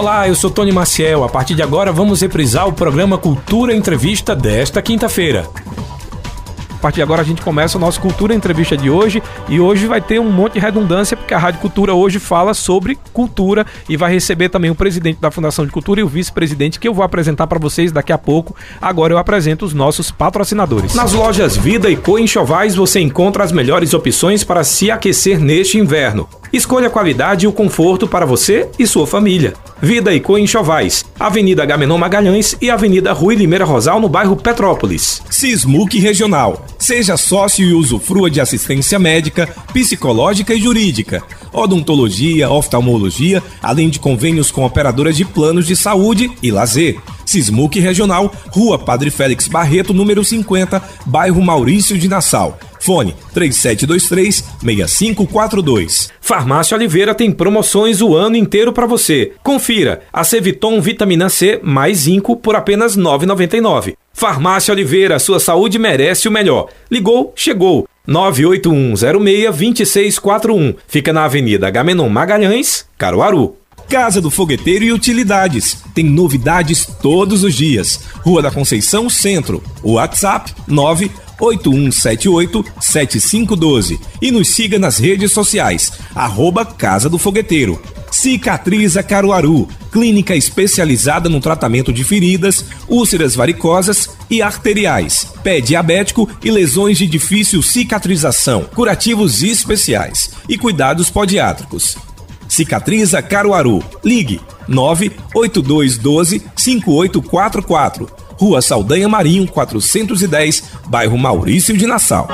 Olá, eu sou Tony Maciel. A partir de agora vamos reprisar o programa Cultura Entrevista desta quinta-feira. A partir de agora a gente começa o nosso Cultura Entrevista de hoje e hoje vai ter um monte de redundância porque a Rádio Cultura hoje fala sobre cultura e vai receber também o presidente da Fundação de Cultura e o vice-presidente que eu vou apresentar para vocês daqui a pouco. Agora eu apresento os nossos patrocinadores. Nas lojas Vida e Co Enxovais você encontra as melhores opções para se aquecer neste inverno. Escolha a qualidade e o conforto para você e sua família. Vida e Co Enxovais, Avenida Gamenon Magalhães e Avenida Rui Limeira Rosal, no bairro Petrópolis. Sismuc Regional. Seja sócio e usufrua de assistência médica, psicológica e jurídica, odontologia, oftalmologia, além de convênios com operadoras de planos de saúde e lazer. Sismuc Regional, Rua Padre Félix Barreto, número 50, bairro Maurício de Nassau. Fone 3723-6542. Farmácia Oliveira tem promoções o ano inteiro para você. Confira a Ceviton Vitamina C mais zinco por apenas R$ 9,99. Farmácia Oliveira, sua saúde merece o melhor. Ligou, chegou. 981062641. Fica na Avenida Gamenon Magalhães, Caruaru. Casa do Fogueteiro e Utilidades. Tem novidades todos os dias. Rua da Conceição Centro. WhatsApp 9 8178-7512 e nos siga nas redes sociais, arroba Casa do Fogueteiro. Cicatriza Caruaru, clínica especializada no tratamento de feridas, úlceras varicosas e arteriais, pé diabético e lesões de difícil cicatrização, curativos especiais e cuidados podiátricos. Cicatriza Caruaru. Ligue 98212 5844 Rua Saldanha Marinho, 410, bairro Maurício de Nassau.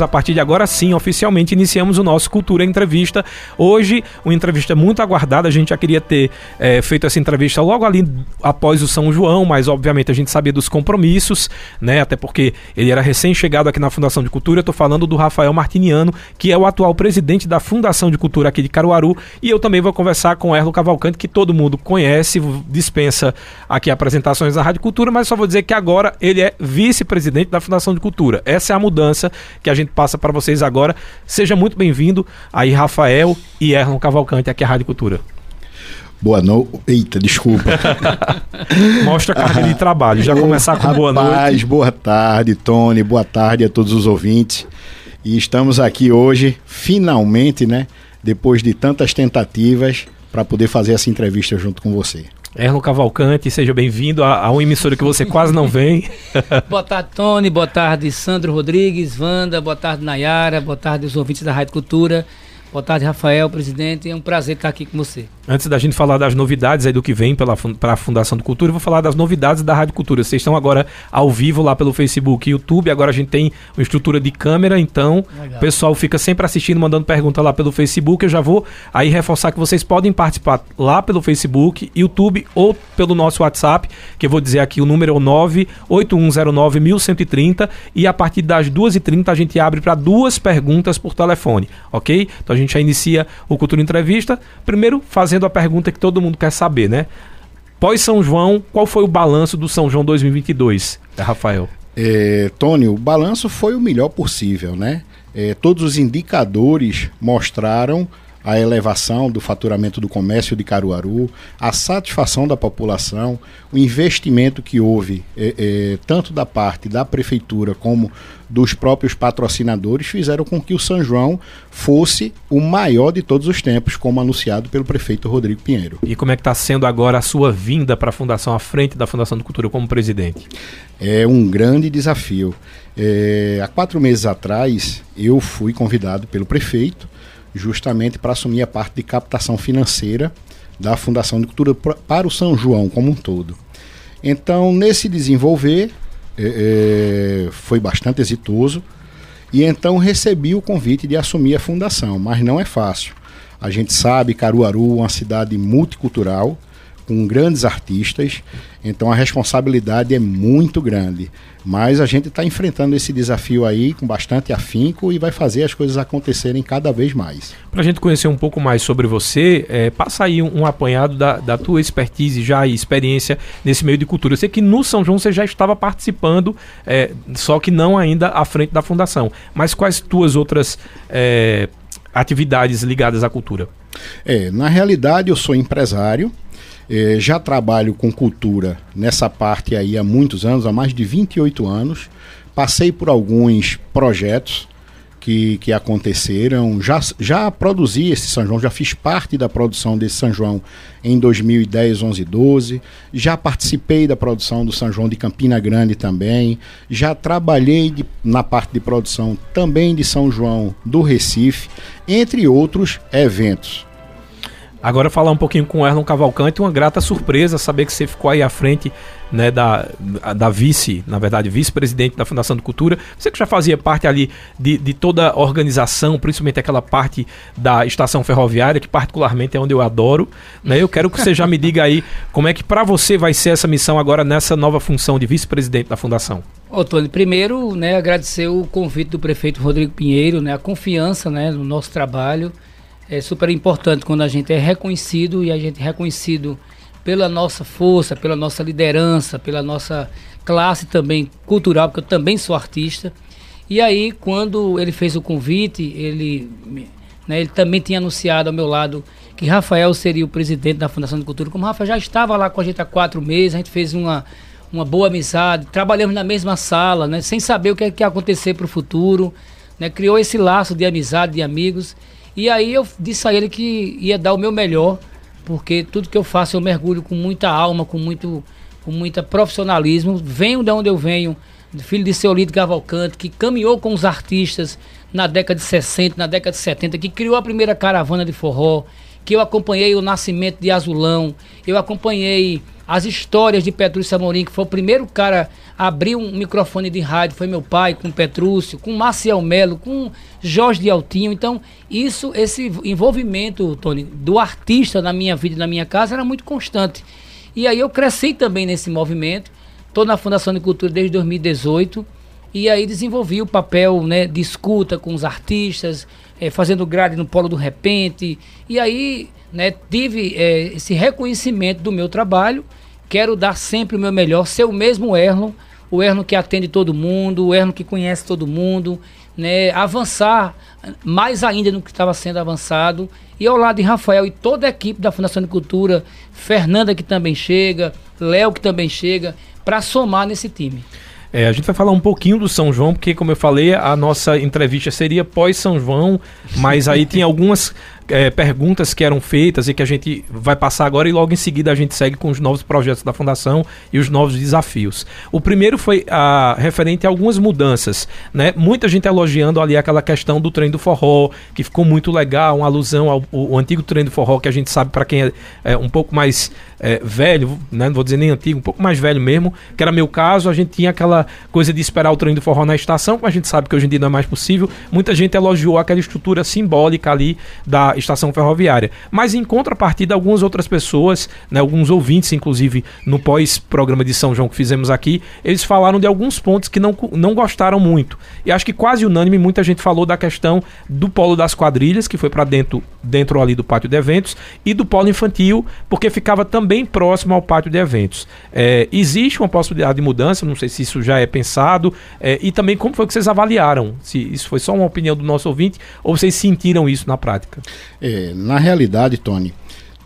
A partir de agora, sim, oficialmente iniciamos o nosso Cultura Entrevista. Hoje, uma entrevista muito aguardada. A gente já queria ter é, feito essa entrevista logo ali após o São João, mas obviamente a gente sabia dos compromissos, né? Até porque ele era recém-chegado aqui na Fundação de Cultura. Eu tô falando do Rafael Martiniano, que é o atual presidente da Fundação de Cultura aqui de Caruaru. E eu também vou conversar com o Erlo Cavalcante, que todo mundo conhece, dispensa aqui apresentações da Rádio Cultura, mas só vou dizer que agora ele é vice-presidente da Fundação de Cultura. Essa é a mudança que a gente gente passa para vocês agora. Seja muito bem-vindo aí, Rafael e Erlon Cavalcante, aqui à Rádio Cultura. Boa noite. Eita, desculpa. Mostra a carga de trabalho. Já começar com boa noite. Boa tarde, Tony. Boa tarde a todos os ouvintes. E estamos aqui hoje, finalmente, né? Depois de tantas tentativas, para poder fazer essa entrevista junto com você. Erlon Cavalcante, seja bem-vindo a, a uma emissora que você quase não vem. boa tarde, Tony. Boa tarde, Sandro Rodrigues, Wanda. Boa tarde, Nayara. Boa tarde, os ouvintes da Rádio Cultura. Boa tarde, Rafael, presidente. É um prazer estar aqui com você. Antes da gente falar das novidades aí do que vem para a Fundação do Cultura, eu vou falar das novidades da Rádio Cultura. Vocês estão agora ao vivo lá pelo Facebook e YouTube. Agora a gente tem uma estrutura de câmera, então Legal. o pessoal fica sempre assistindo, mandando pergunta lá pelo Facebook. Eu já vou aí reforçar que vocês podem participar lá pelo Facebook, YouTube ou pelo nosso WhatsApp, que eu vou dizer aqui o número é 981091130 e a partir das 2h30 a gente abre para duas perguntas por telefone, ok? Então a gente já inicia o Cultura Entrevista. Primeiro, fazendo fazendo a pergunta que todo mundo quer saber, né? Pós São João, qual foi o balanço do São João 2022, Rafael? É, Tony, o balanço foi o melhor possível, né? É, todos os indicadores mostraram a elevação do faturamento do comércio de Caruaru, a satisfação da população, o investimento que houve, é, é, tanto da parte da prefeitura como dos próprios patrocinadores, fizeram com que o São João fosse o maior de todos os tempos, como anunciado pelo prefeito Rodrigo Pinheiro. E como é que está sendo agora a sua vinda para a Fundação, à frente da Fundação de Cultura como presidente? É um grande desafio. É, há quatro meses atrás, eu fui convidado pelo prefeito justamente para assumir a parte de captação financeira da Fundação de Cultura para o São João como um todo. Então, nesse desenvolver, é, é, foi bastante exitoso e então recebi o convite de assumir a fundação, mas não é fácil. A gente sabe Caruaru é uma cidade multicultural, com grandes artistas, então a responsabilidade é muito grande. Mas a gente está enfrentando esse desafio aí com bastante afinco e vai fazer as coisas acontecerem cada vez mais. Para a gente conhecer um pouco mais sobre você, é, passa aí um, um apanhado da, da, tua expertise já e experiência nesse meio de cultura. Eu sei que no São João você já estava participando, é, só que não ainda à frente da fundação. Mas quais tuas outras é, atividades ligadas à cultura? É, na realidade eu sou empresário, é, já trabalho com cultura nessa parte aí há muitos anos, há mais de 28 anos. Passei por alguns projetos que, que aconteceram. Já, já produzi esse São João, já fiz parte da produção desse São João em 2010, 11 12. Já participei da produção do São João de Campina Grande também. Já trabalhei de, na parte de produção também de São João do Recife, entre outros eventos. Agora falar um pouquinho com o Erlon Cavalcante, uma grata surpresa saber que você ficou aí à frente né, da, da vice, na verdade, vice-presidente da Fundação de Cultura. Você que já fazia parte ali de, de toda a organização, principalmente aquela parte da estação ferroviária, que particularmente é onde eu adoro. Né? Eu quero que você já me diga aí como é que para você vai ser essa missão agora nessa nova função de vice-presidente da Fundação. Ô, Tony, primeiro, né, agradecer o convite do prefeito Rodrigo Pinheiro, né, a confiança né, no nosso trabalho é super importante quando a gente é reconhecido e a gente é reconhecido pela nossa força, pela nossa liderança, pela nossa classe também cultural, porque eu também sou artista. E aí, quando ele fez o convite, ele, né, ele também tinha anunciado ao meu lado que Rafael seria o presidente da Fundação de Cultura. Como Rafael já estava lá com a gente há quatro meses, a gente fez uma, uma boa amizade, trabalhamos na mesma sala, né, sem saber o que, é que ia acontecer para o futuro. Né, criou esse laço de amizade, de amigos. E aí eu disse a ele que ia dar o meu melhor, porque tudo que eu faço eu mergulho com muita alma, com muito com muita profissionalismo. Venho de onde eu venho, filho de Seolito Cavalcante, que caminhou com os artistas na década de 60, na década de 70, que criou a primeira caravana de forró, que eu acompanhei o nascimento de Azulão, eu acompanhei as histórias de Petrúcio Amorim, que foi o primeiro cara a abrir um microfone de rádio, foi meu pai, com Petrúcio, com Marcial Melo, com Jorge de Altinho. Então, isso, esse envolvimento, Tony, do artista na minha vida e na minha casa era muito constante. E aí eu cresci também nesse movimento. Estou na Fundação de Cultura desde 2018 e aí desenvolvi o papel né, de escuta com os artistas, é, fazendo grade no Polo do Repente. E aí né, tive é, esse reconhecimento do meu trabalho. Quero dar sempre o meu melhor, ser o mesmo Erlon, o Erlon que atende todo mundo, o Erlon que conhece todo mundo, né, avançar mais ainda no que estava sendo avançado. E ao lado de Rafael e toda a equipe da Fundação de Cultura, Fernanda que também chega, Léo que também chega, para somar nesse time. É, a gente vai falar um pouquinho do São João, porque, como eu falei, a nossa entrevista seria pós-São João, mas aí tem algumas é, perguntas que eram feitas e que a gente vai passar agora e logo em seguida a gente segue com os novos projetos da Fundação e os novos desafios. O primeiro foi a, referente a algumas mudanças, né? Muita gente elogiando ali aquela questão do trem do forró, que ficou muito legal, uma alusão ao, ao antigo trem do forró, que a gente sabe para quem é, é, um pouco mais é, velho, né? não vou dizer nem antigo, um pouco mais velho mesmo, que era meu caso, a gente tinha aquela coisa de esperar o trem do forró na estação, como a gente sabe que hoje em dia não é mais possível. Muita gente elogiou aquela estrutura simbólica ali da estação ferroviária. Mas em contrapartida, algumas outras pessoas, né, alguns ouvintes, inclusive no pós-programa de São João que fizemos aqui, eles falaram de alguns pontos que não, não gostaram muito. E acho que quase unânime muita gente falou da questão do polo das quadrilhas, que foi para dentro, dentro ali do pátio de eventos, e do polo infantil, porque ficava também próximo ao pátio de eventos. É, existe uma possibilidade de mudança, não sei se isso já é pensado, é, e também como foi que vocês avaliaram? Se isso foi só uma opinião do nosso ouvinte, ou vocês sentiram isso na prática? É, na realidade, Tony,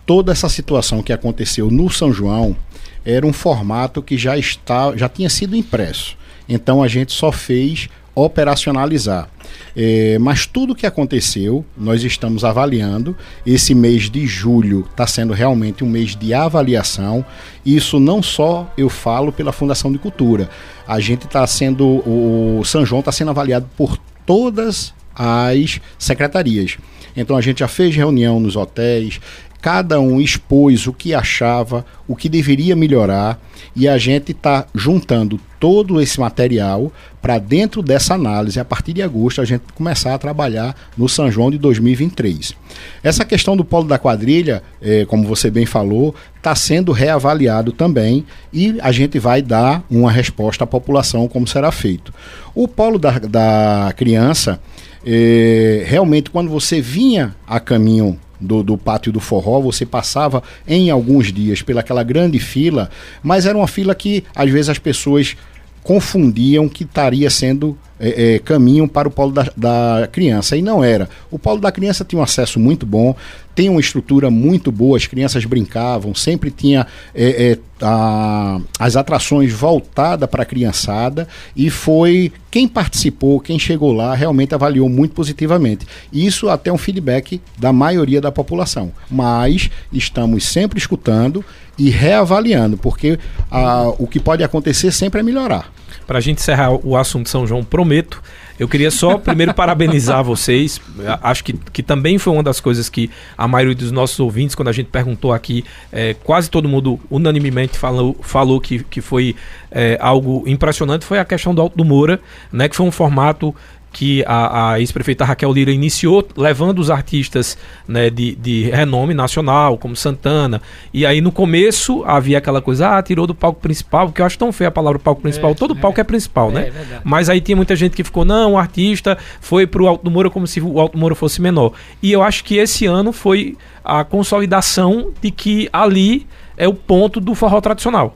toda essa situação que aconteceu no São João era um formato que já, está, já tinha sido impresso. Então a gente só fez operacionalizar. É, mas tudo que aconteceu, nós estamos avaliando. Esse mês de julho está sendo realmente um mês de avaliação. Isso não só eu falo pela Fundação de Cultura. A gente está sendo. O São João está sendo avaliado por todas as secretarias. Então a gente já fez reunião nos hotéis, cada um expôs o que achava, o que deveria melhorar, e a gente está juntando todo esse material para dentro dessa análise, a partir de agosto, a gente começar a trabalhar no São João de 2023. Essa questão do polo da quadrilha, é, como você bem falou, está sendo reavaliado também e a gente vai dar uma resposta à população como será feito. O polo da, da criança, é, realmente, quando você vinha a caminho do, do, pátio do forró, você passava em alguns dias pelaquela grande fila, mas era uma fila que às vezes as pessoas confundiam que estaria sendo é, é, caminham para o polo da, da criança. E não era. O polo da criança tinha um acesso muito bom, tem uma estrutura muito boa, as crianças brincavam, sempre tinha é, é, a, as atrações voltadas para a criançada e foi quem participou, quem chegou lá, realmente avaliou muito positivamente. Isso até um feedback da maioria da população. Mas estamos sempre escutando e reavaliando, porque a, o que pode acontecer sempre é melhorar. Para a gente encerrar o assunto São João, prometo eu queria só primeiro parabenizar vocês. Acho que, que também foi uma das coisas que a maioria dos nossos ouvintes, quando a gente perguntou aqui, é, quase todo mundo unanimemente falou, falou que, que foi é, algo impressionante, foi a questão do Alto do Moura, né, que foi um formato que a, a ex-prefeita Raquel Lira iniciou, levando os artistas né, de, de renome nacional, como Santana. E aí no começo havia aquela coisa, ah, tirou do palco principal, que eu acho tão feia a palavra palco principal. É, Todo é, palco é principal, né? É Mas aí tinha muita gente que ficou, não, o artista foi pro Alto do Moura como se o Alto do Moura fosse menor. E eu acho que esse ano foi a consolidação de que ali é o ponto do forró tradicional.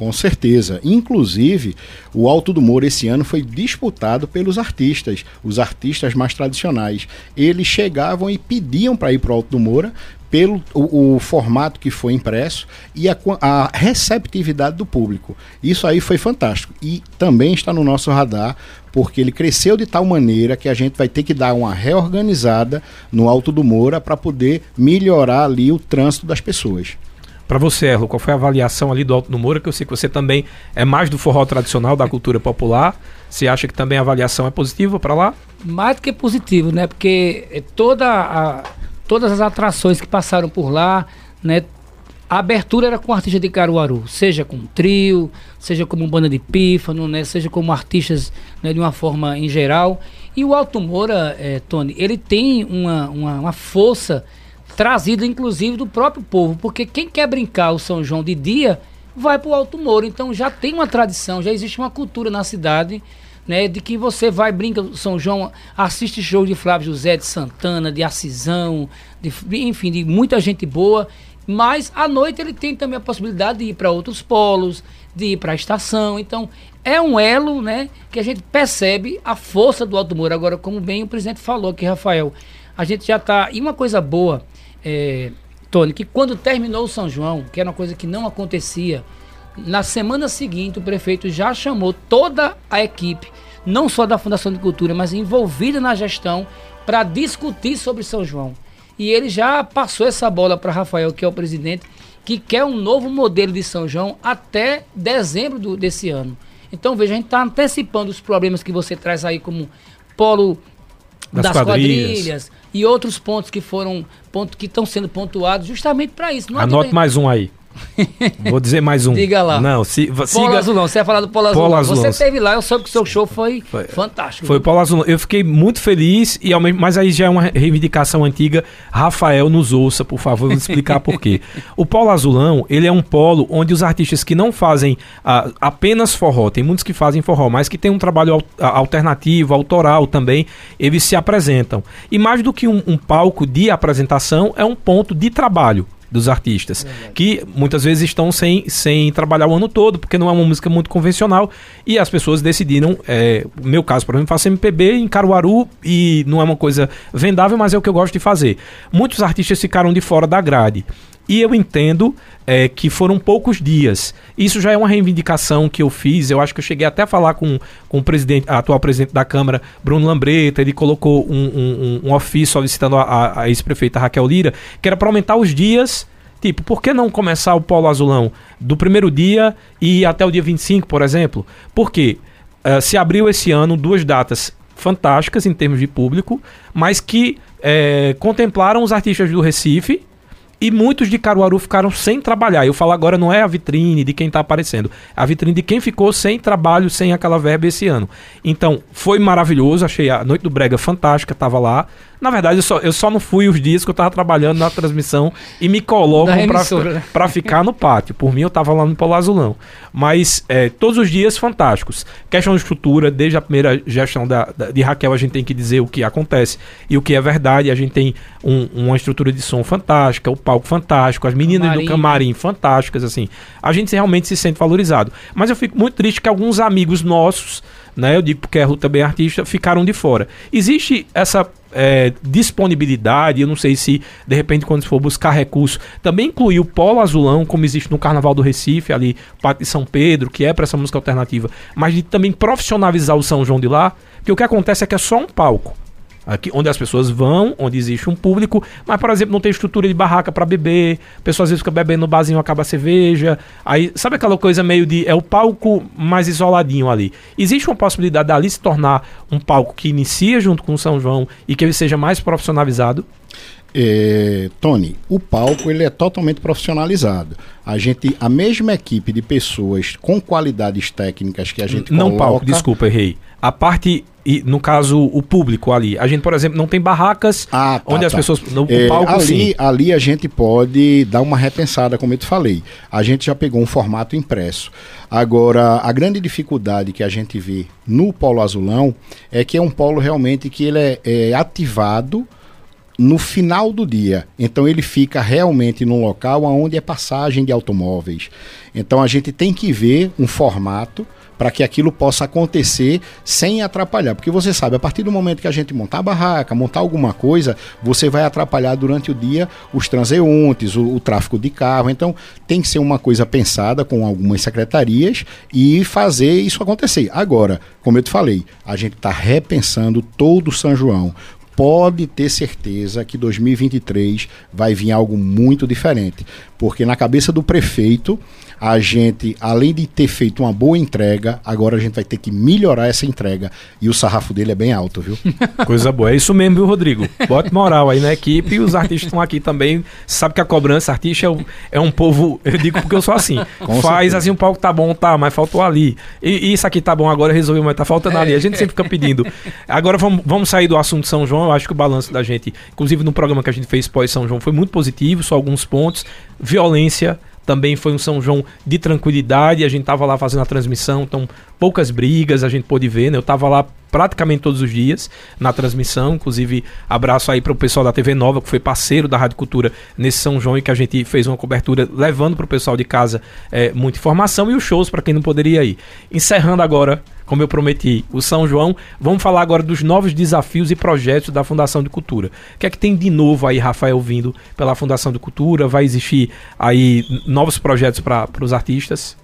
Com certeza. Inclusive, o Alto do Moro esse ano foi disputado pelos artistas, os artistas mais tradicionais. Eles chegavam e pediam para ir para o Alto do Moura pelo o, o, formato que foi impresso e a, a, receptividade do público. Isso aí foi fantástico. E também está no nosso radar, porque ele cresceu de tal maneira que a gente vai ter que dar uma reorganizada no Alto do Moura para poder melhorar ali o trânsito das pessoas. Para você, Erlo, qual foi a avaliação ali do Alto do Moura? Que eu sei que você também é mais do forró tradicional, da cultura popular. Você acha que também a avaliação é positiva para lá? Mais do que positivo, né? Porque toda a, todas as atrações que passaram por lá, né? A abertura era com artistas de Caruaru, seja com trio, seja como banda de pífano, né? Seja como artistas né, de uma forma em geral. E o Alto Moura, é, Tony, ele tem uma, uma, uma força trazido inclusive do próprio povo, porque quem quer brincar o São João de dia vai para o Alto Moro. Então já tem uma tradição, já existe uma cultura na cidade. Né, de que você vai, brinca São João, assiste show de Flávio José, de Santana, de Acisão, de, enfim, de muita gente boa. Mas à noite ele tem também a possibilidade de ir para outros polos, de ir para a estação. Então é um elo né, que a gente percebe a força do Alto Moro. Agora, como bem o presidente falou aqui, Rafael, a gente já está. E uma coisa boa é, Tony, que quando terminou o São João, que era uma coisa que não acontecia, na semana seguinte o prefeito já chamou toda a equipe, não só da Fundação de Cultura, mas envolvida na gestão, para discutir sobre São João. E ele já passou essa bola para Rafael, que é o presidente, que quer um novo modelo de São João até dezembro do, desse ano. Então, veja, a gente está antecipando os problemas que você traz aí como polo das, das quadrilhas. quadrilhas e outros pontos que foram pontos que estão sendo pontuados justamente para isso. Não Anote mais um aí. Vou dizer mais um. Diga lá. Não, se, siga. Polo Azulão, você ia falar do Polo Azulão. Polo Azulão. Você esteve lá, eu soube que o seu show foi, foi fantástico. Foi o Polo Azulão. Eu fiquei muito feliz, e ao mesmo, mas aí já é uma reivindicação antiga. Rafael nos ouça, por favor, vou explicar por quê. O Polo Azulão, ele é um polo onde os artistas que não fazem uh, apenas forró, tem muitos que fazem forró, mas que tem um trabalho alternativo, autoral também, eles se apresentam. E mais do que um, um palco de apresentação, é um ponto de trabalho dos artistas, que muitas vezes estão sem, sem trabalhar o ano todo, porque não é uma música muito convencional, e as pessoas decidiram, é, meu caso, por exemplo, faço MPB em Caruaru, e não é uma coisa vendável, mas é o que eu gosto de fazer. Muitos artistas ficaram de fora da grade. E eu entendo é, que foram poucos dias. Isso já é uma reivindicação que eu fiz. Eu acho que eu cheguei até a falar com, com o presidente, atual presidente da Câmara, Bruno Lambreta. Ele colocou um, um, um ofício solicitando a, a ex-prefeita Raquel Lira, que era para aumentar os dias. Tipo, por que não começar o Polo Azulão do primeiro dia e até o dia 25, por exemplo? Porque uh, se abriu esse ano duas datas fantásticas em termos de público, mas que é, contemplaram os artistas do Recife e muitos de Caruaru ficaram sem trabalhar. Eu falo agora não é a vitrine de quem está aparecendo, a vitrine de quem ficou sem trabalho, sem aquela verba esse ano. Então, foi maravilhoso, achei a Noite do Brega fantástica, estava lá. Na verdade, eu só, eu só não fui os dias que eu estava trabalhando na transmissão e me colocam para né? ficar no pátio. Por mim, eu estava lá no Polo Azulão. Mas é, todos os dias fantásticos. Questão de estrutura, desde a primeira gestão da, da, de Raquel, a gente tem que dizer o que acontece e o que é verdade. A gente tem um, uma estrutura de som fantástica, o palco fantástico, as meninas camarim. do camarim fantásticas, assim. A gente realmente se sente valorizado. Mas eu fico muito triste que alguns amigos nossos né? Eu digo porque a Ruth também é artista, ficaram de fora. Existe essa é, disponibilidade, eu não sei se de repente quando for buscar recurso, também incluir o Polo Azulão, como existe no Carnaval do Recife, ali, Pátio de São Pedro, que é para essa música alternativa, mas de também profissionalizar o São João de lá, porque o que acontece é que é só um palco. Aqui, onde as pessoas vão, onde existe um público, mas, por exemplo, não tem estrutura de barraca para beber, a pessoa às vezes fica bebendo no barzinho, acaba a cerveja. Aí, sabe aquela coisa meio de. É o palco mais isoladinho ali. Existe uma possibilidade dali se tornar um palco que inicia junto com o São João e que ele seja mais profissionalizado? É, Tony, o palco ele é totalmente profissionalizado. A gente, a mesma equipe de pessoas com qualidades técnicas que a gente não coloca... palco, desculpa, errei. A parte e no caso o público ali, a gente por exemplo não tem barracas ah, tá, onde tá. as pessoas no é, palco ali, sim. ali a gente pode dar uma repensada, como eu te falei. A gente já pegou um formato impresso. Agora a grande dificuldade que a gente vê no polo azulão é que é um polo realmente que ele é, é ativado no final do dia. Então ele fica realmente num local onde é passagem de automóveis. Então a gente tem que ver um formato para que aquilo possa acontecer sem atrapalhar. Porque você sabe, a partir do momento que a gente montar a barraca, montar alguma coisa, você vai atrapalhar durante o dia os transeuntes, o, o tráfego de carro. Então tem que ser uma coisa pensada com algumas secretarias e fazer isso acontecer. Agora, como eu te falei, a gente está repensando todo o São João pode ter certeza que 2023 vai vir algo muito diferente, porque na cabeça do prefeito a gente, além de ter feito uma boa entrega, agora a gente vai ter que melhorar essa entrega. E o sarrafo dele é bem alto, viu? Coisa boa. É isso mesmo, viu, Rodrigo? Bote moral aí na equipe e os artistas estão aqui também. Sabe que a cobrança, artista é um, é um povo. Eu digo porque eu sou assim. Com Faz certeza. assim, um palco tá bom, tá, mas faltou ali. E, isso aqui tá bom agora, resolveu, mas tá faltando ali. A gente sempre fica pedindo. Agora vamos, vamos sair do assunto São João. Eu acho que o balanço da gente, inclusive no programa que a gente fez pós-São João, foi muito positivo, só alguns pontos. Violência também foi um São João de tranquilidade. A gente tava lá fazendo a transmissão, então poucas brigas a gente pôde ver, né? Eu tava lá praticamente todos os dias na transmissão. Inclusive, abraço aí para o pessoal da TV Nova, que foi parceiro da Rádio Cultura nesse São João e que a gente fez uma cobertura levando para o pessoal de casa é, muita informação e os shows para quem não poderia ir. Encerrando agora, como eu prometi, o São João, vamos falar agora dos novos desafios e projetos da Fundação de Cultura. O que é que tem de novo aí, Rafael, vindo pela Fundação de Cultura? Vai existir aí novos projetos para os artistas?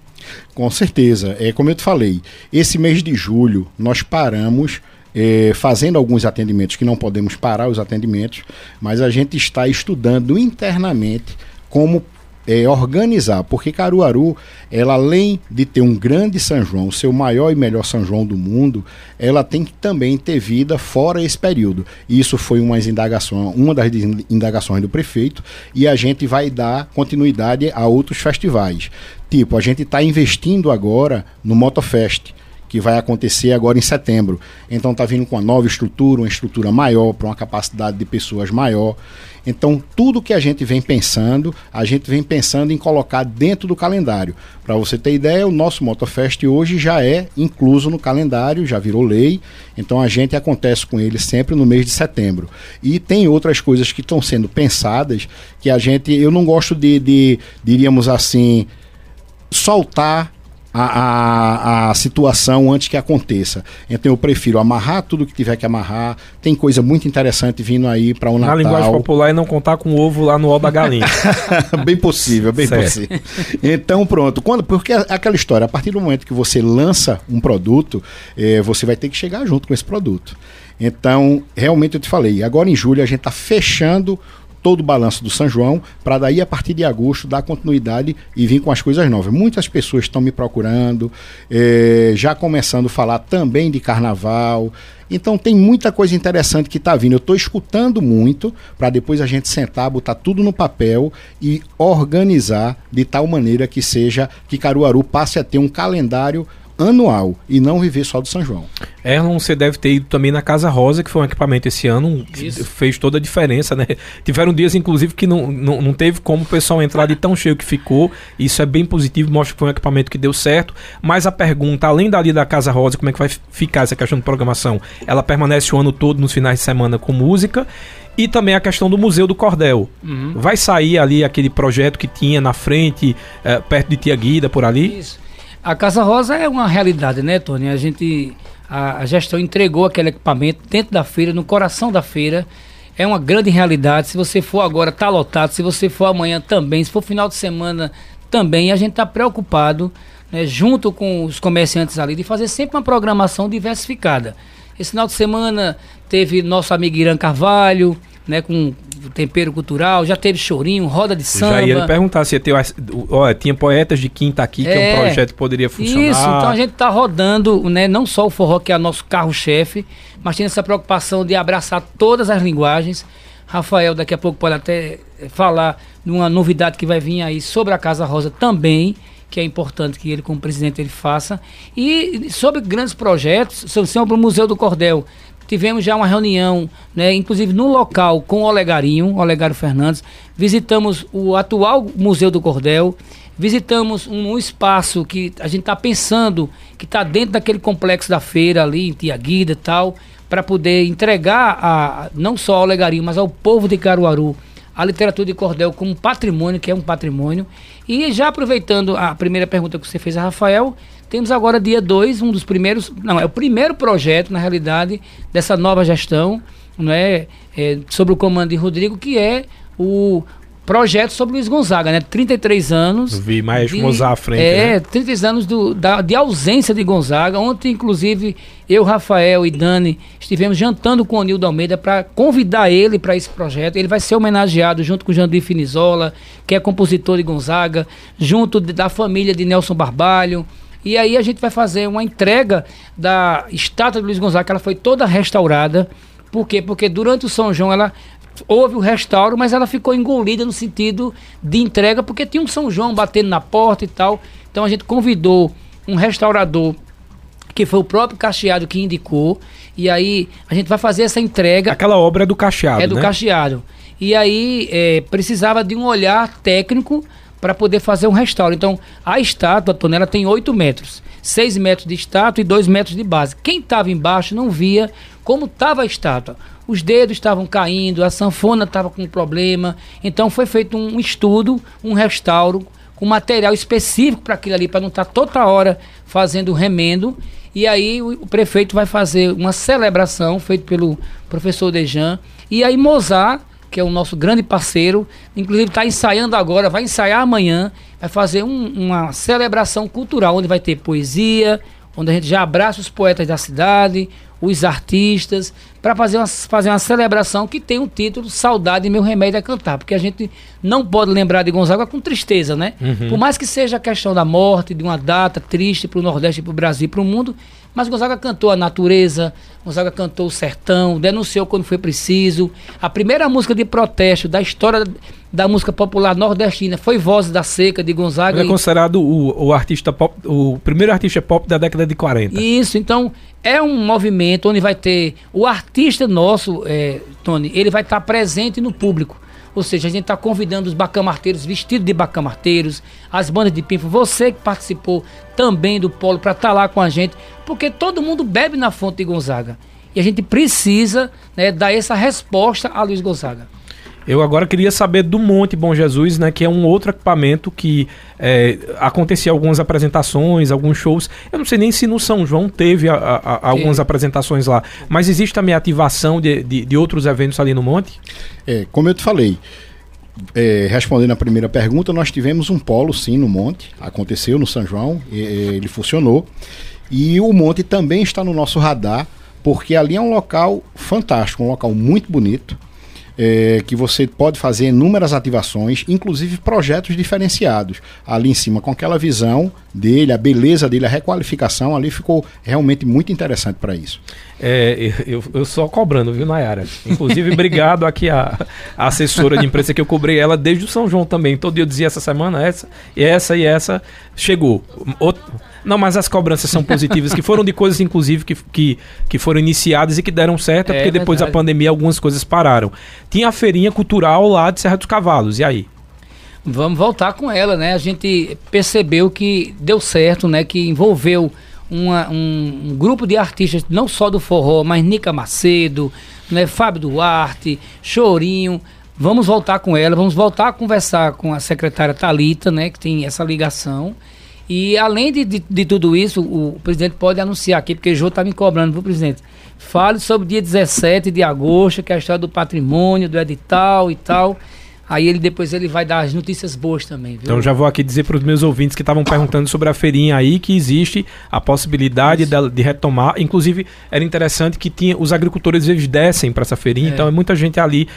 Com certeza. É como eu te falei, esse mês de julho nós paramos é, fazendo alguns atendimentos que não podemos parar os atendimentos, mas a gente está estudando internamente como é, organizar, porque Caruaru, ela além de ter um grande São João, seu maior e melhor São João do mundo, ela tem que também ter vida fora esse período. Isso foi uma indagação, uma das indagações do prefeito, e a gente vai dar continuidade a outros festivais. Tipo, a gente está investindo agora no Motofest que vai acontecer agora em setembro. Então está vindo com uma nova estrutura, uma estrutura maior, para uma capacidade de pessoas maior. Então tudo que a gente vem pensando, a gente vem pensando em colocar dentro do calendário. Para você ter ideia, o nosso Motofest hoje já é incluso no calendário, já virou lei. Então a gente acontece com ele sempre no mês de setembro. E tem outras coisas que estão sendo pensadas que a gente, eu não gosto de, de diríamos assim, soltar a, a, a, situação antes que aconteça. Então eu prefiro amarrar tudo que tiver que amarrar. Tem coisa muito interessante vindo aí para o Natal. Na linguagem popular e não contar com o ovo lá no ó da galinha. bem possível, bem certo. possível. Então pronto. Quando, porque é aquela história, a partir do momento que você lança um produto, eh, você vai ter que chegar junto com esse produto. Então, realmente eu te falei, agora em julho a gente está fechando todo o balanço do São João, para daí a partir de agosto dar continuidade e vir com as coisas novas. Muitas pessoas estão me procurando, eh, já começando a falar também de carnaval. Então tem muita coisa interessante que está vindo. Eu estou escutando muito para depois a gente sentar, botar tudo no papel e organizar de tal maneira que seja que Caruaru passe a ter um calendário anual e não viver só do São João. Erlon, você deve ter ido também na Casa Rosa, que foi um equipamento esse ano, que fez toda a diferença, né? Tiveram dias, inclusive, que não, não, não teve como o pessoal entrar de tão cheio que ficou. Isso é bem positivo, mostra que foi um equipamento que deu certo. Mas a pergunta, além dali da Casa Rosa, como é que vai ficar essa questão de programação? Ela permanece o ano todo nos finais de semana com música. E também a questão do Museu do Cordel. Uhum. Vai sair ali aquele projeto que tinha na frente, é, perto de Tia Guida, por ali? Isso. A Casa Rosa é uma realidade, né, Tony? A gente a, a gestão entregou aquele equipamento dentro da feira, no coração da feira. É uma grande realidade. Se você for agora, tá lotado. Se você for amanhã também. Se for final de semana também. A gente está preocupado, né, junto com os comerciantes ali, de fazer sempre uma programação diversificada. Esse final de semana teve nosso amigo Irã Carvalho, né, com tempero cultural, já teve chorinho, roda de samba. Já ia perguntar se ia ter, olha, tinha poetas de quinta aqui, é, que é um projeto que poderia funcionar. Isso, então a gente está rodando, né, não só o forró que é nosso carro-chefe, mas tem essa preocupação de abraçar todas as linguagens. Rafael daqui a pouco pode até falar de uma novidade que vai vir aí sobre a Casa Rosa também, que é importante que ele, como presidente, ele faça. E sobre grandes projetos, sobre o Museu do Cordel, tivemos já uma reunião, né, inclusive no local com o Olegarinho, Olegário Fernandes. Visitamos o atual Museu do Cordel, visitamos um, um espaço que a gente está pensando que está dentro daquele complexo da feira ali, em Tiaguida e tal, para poder entregar a, não só ao Olegarinho, mas ao povo de Caruaru a literatura de cordel como patrimônio, que é um patrimônio. E já aproveitando a primeira pergunta que você fez a Rafael, temos agora dia 2, um dos primeiros, não, é o primeiro projeto, na realidade, dessa nova gestão, não é, é sobre o comando de Rodrigo, que é o projeto sobre Luiz Gonzaga, né? 33 anos. Vi mais de, Mozart à frente. É, né? 33 anos do, da, de ausência de Gonzaga. Ontem, inclusive, eu, Rafael e Dani estivemos jantando com o Nildo Almeida para convidar ele para esse projeto. Ele vai ser homenageado junto com o Jandir Finizola, que é compositor de Gonzaga, junto de, da família de Nelson Barbalho. E aí a gente vai fazer uma entrega da estátua de Luiz Gonzaga, que ela foi toda restaurada. Por quê? Porque durante o São João ela houve o restauro, mas ela ficou engolida no sentido de entrega, porque tinha um São João batendo na porta e tal. Então a gente convidou um restaurador que foi o próprio Cacheado que indicou. E aí a gente vai fazer essa entrega. Aquela obra é do Cacheado. É do né? Cacheado. E aí é, precisava de um olhar técnico para poder fazer um restauro. Então, a estátua, a tonela, tem 8 metros. 6 metros de estátua e 2 metros de base. Quem estava embaixo não via como estava a estátua. Os dedos estavam caindo, a sanfona estava com problema. Então, foi feito um estudo, um restauro, com material específico para aquilo ali, para não estar tá toda hora fazendo remendo. E aí o, o, prefeito vai fazer uma celebração feita pelo professor Dejan. E aí Mozart que é o nosso grande parceiro, inclusive está ensaiando agora, vai ensaiar amanhã, vai fazer um, uma celebração cultural, onde vai ter poesia, onde a gente já abraça os poetas da cidade, os artistas, para fazer uma, fazer uma celebração que tem o um título Saudade Meu Remédio a Cantar, porque a gente não pode lembrar de Gonzaga com tristeza, né? Uhum. Por mais que seja a questão da morte, de uma data triste para o Nordeste, para o Brasil, para o mundo, mas Gonzaga cantou a natureza, Gonzaga cantou o sertão, denunciou quando foi preciso. A primeira música de protesto da história da música popular nordestina foi Voz da Seca de Gonzaga. Ele é considerado o, o artista pop, o primeiro artista pop da década de 40. Isso, então é um movimento onde vai ter o artista nosso, é, Tony, ele vai estar presente no público. Ou seja, a gente está convidando os bacamarteiros vestidos de bacamarteiros, as bandas de pinfo, você que participou também do polo para estar tá lá com a gente, porque todo mundo bebe na fonte de Gonzaga. E a gente precisa né, dar essa resposta a Luiz Gonzaga. Eu agora queria saber do Monte Bom Jesus, né? Que é um outro equipamento que é, acontecia algumas apresentações, alguns shows. Eu não sei nem se no São João teve a, a, a algumas apresentações lá. Mas existe também ativação de, de, de, outros eventos ali no Monte? É, como eu te falei, é, respondendo a primeira pergunta, nós tivemos um polo sim no Monte. Aconteceu no São João, ele funcionou. E o Monte também está no nosso radar, porque ali é um local fantástico, um local muito bonito é, que você pode fazer inúmeras ativações, inclusive projetos diferenciados. Ali em cima, com aquela visão dele, a beleza dele, a requalificação, ali ficou realmente muito interessante para isso. É, eu, eu só cobrando, viu, Nayara? Inclusive, obrigado aqui a, a, assessora de imprensa que eu cobrei ela desde o São João também. Todo dia eu dizia essa semana, essa, e essa e essa. Chegou. Outro, não, mas as cobranças são positivas, que foram de coisas, inclusive, que, que, que foram iniciadas e que deram certo, é, porque depois verdade. da pandemia algumas coisas pararam. Tinha a feirinha cultural lá de Serra dos Cavalos, e aí? Vamos voltar com ela, né? A gente percebeu que deu certo, né? Que envolveu uma, um, um, grupo de artistas, não só do forró, mas Nica Macedo, né? Fábio Duarte, Chorinho. Vamos voltar com ela, vamos voltar a conversar com a secretária Talita, né? Que tem essa ligação E além de, de, de, tudo isso, o presidente pode anunciar aqui, porque o Jô está me cobrando, viu, presidente? Fale sobre o dia 17 de agosto, que é a história do patrimônio, do edital e tal. Aí ele depois ele vai dar as notícias boas também, viu? Então já vou aqui dizer para os meus ouvintes que estavam perguntando sobre a feirinha aí que existe a possibilidade de, de, retomar. Inclusive era interessante que tinha os agricultores eles descem para essa feirinha, é. então é muita gente ali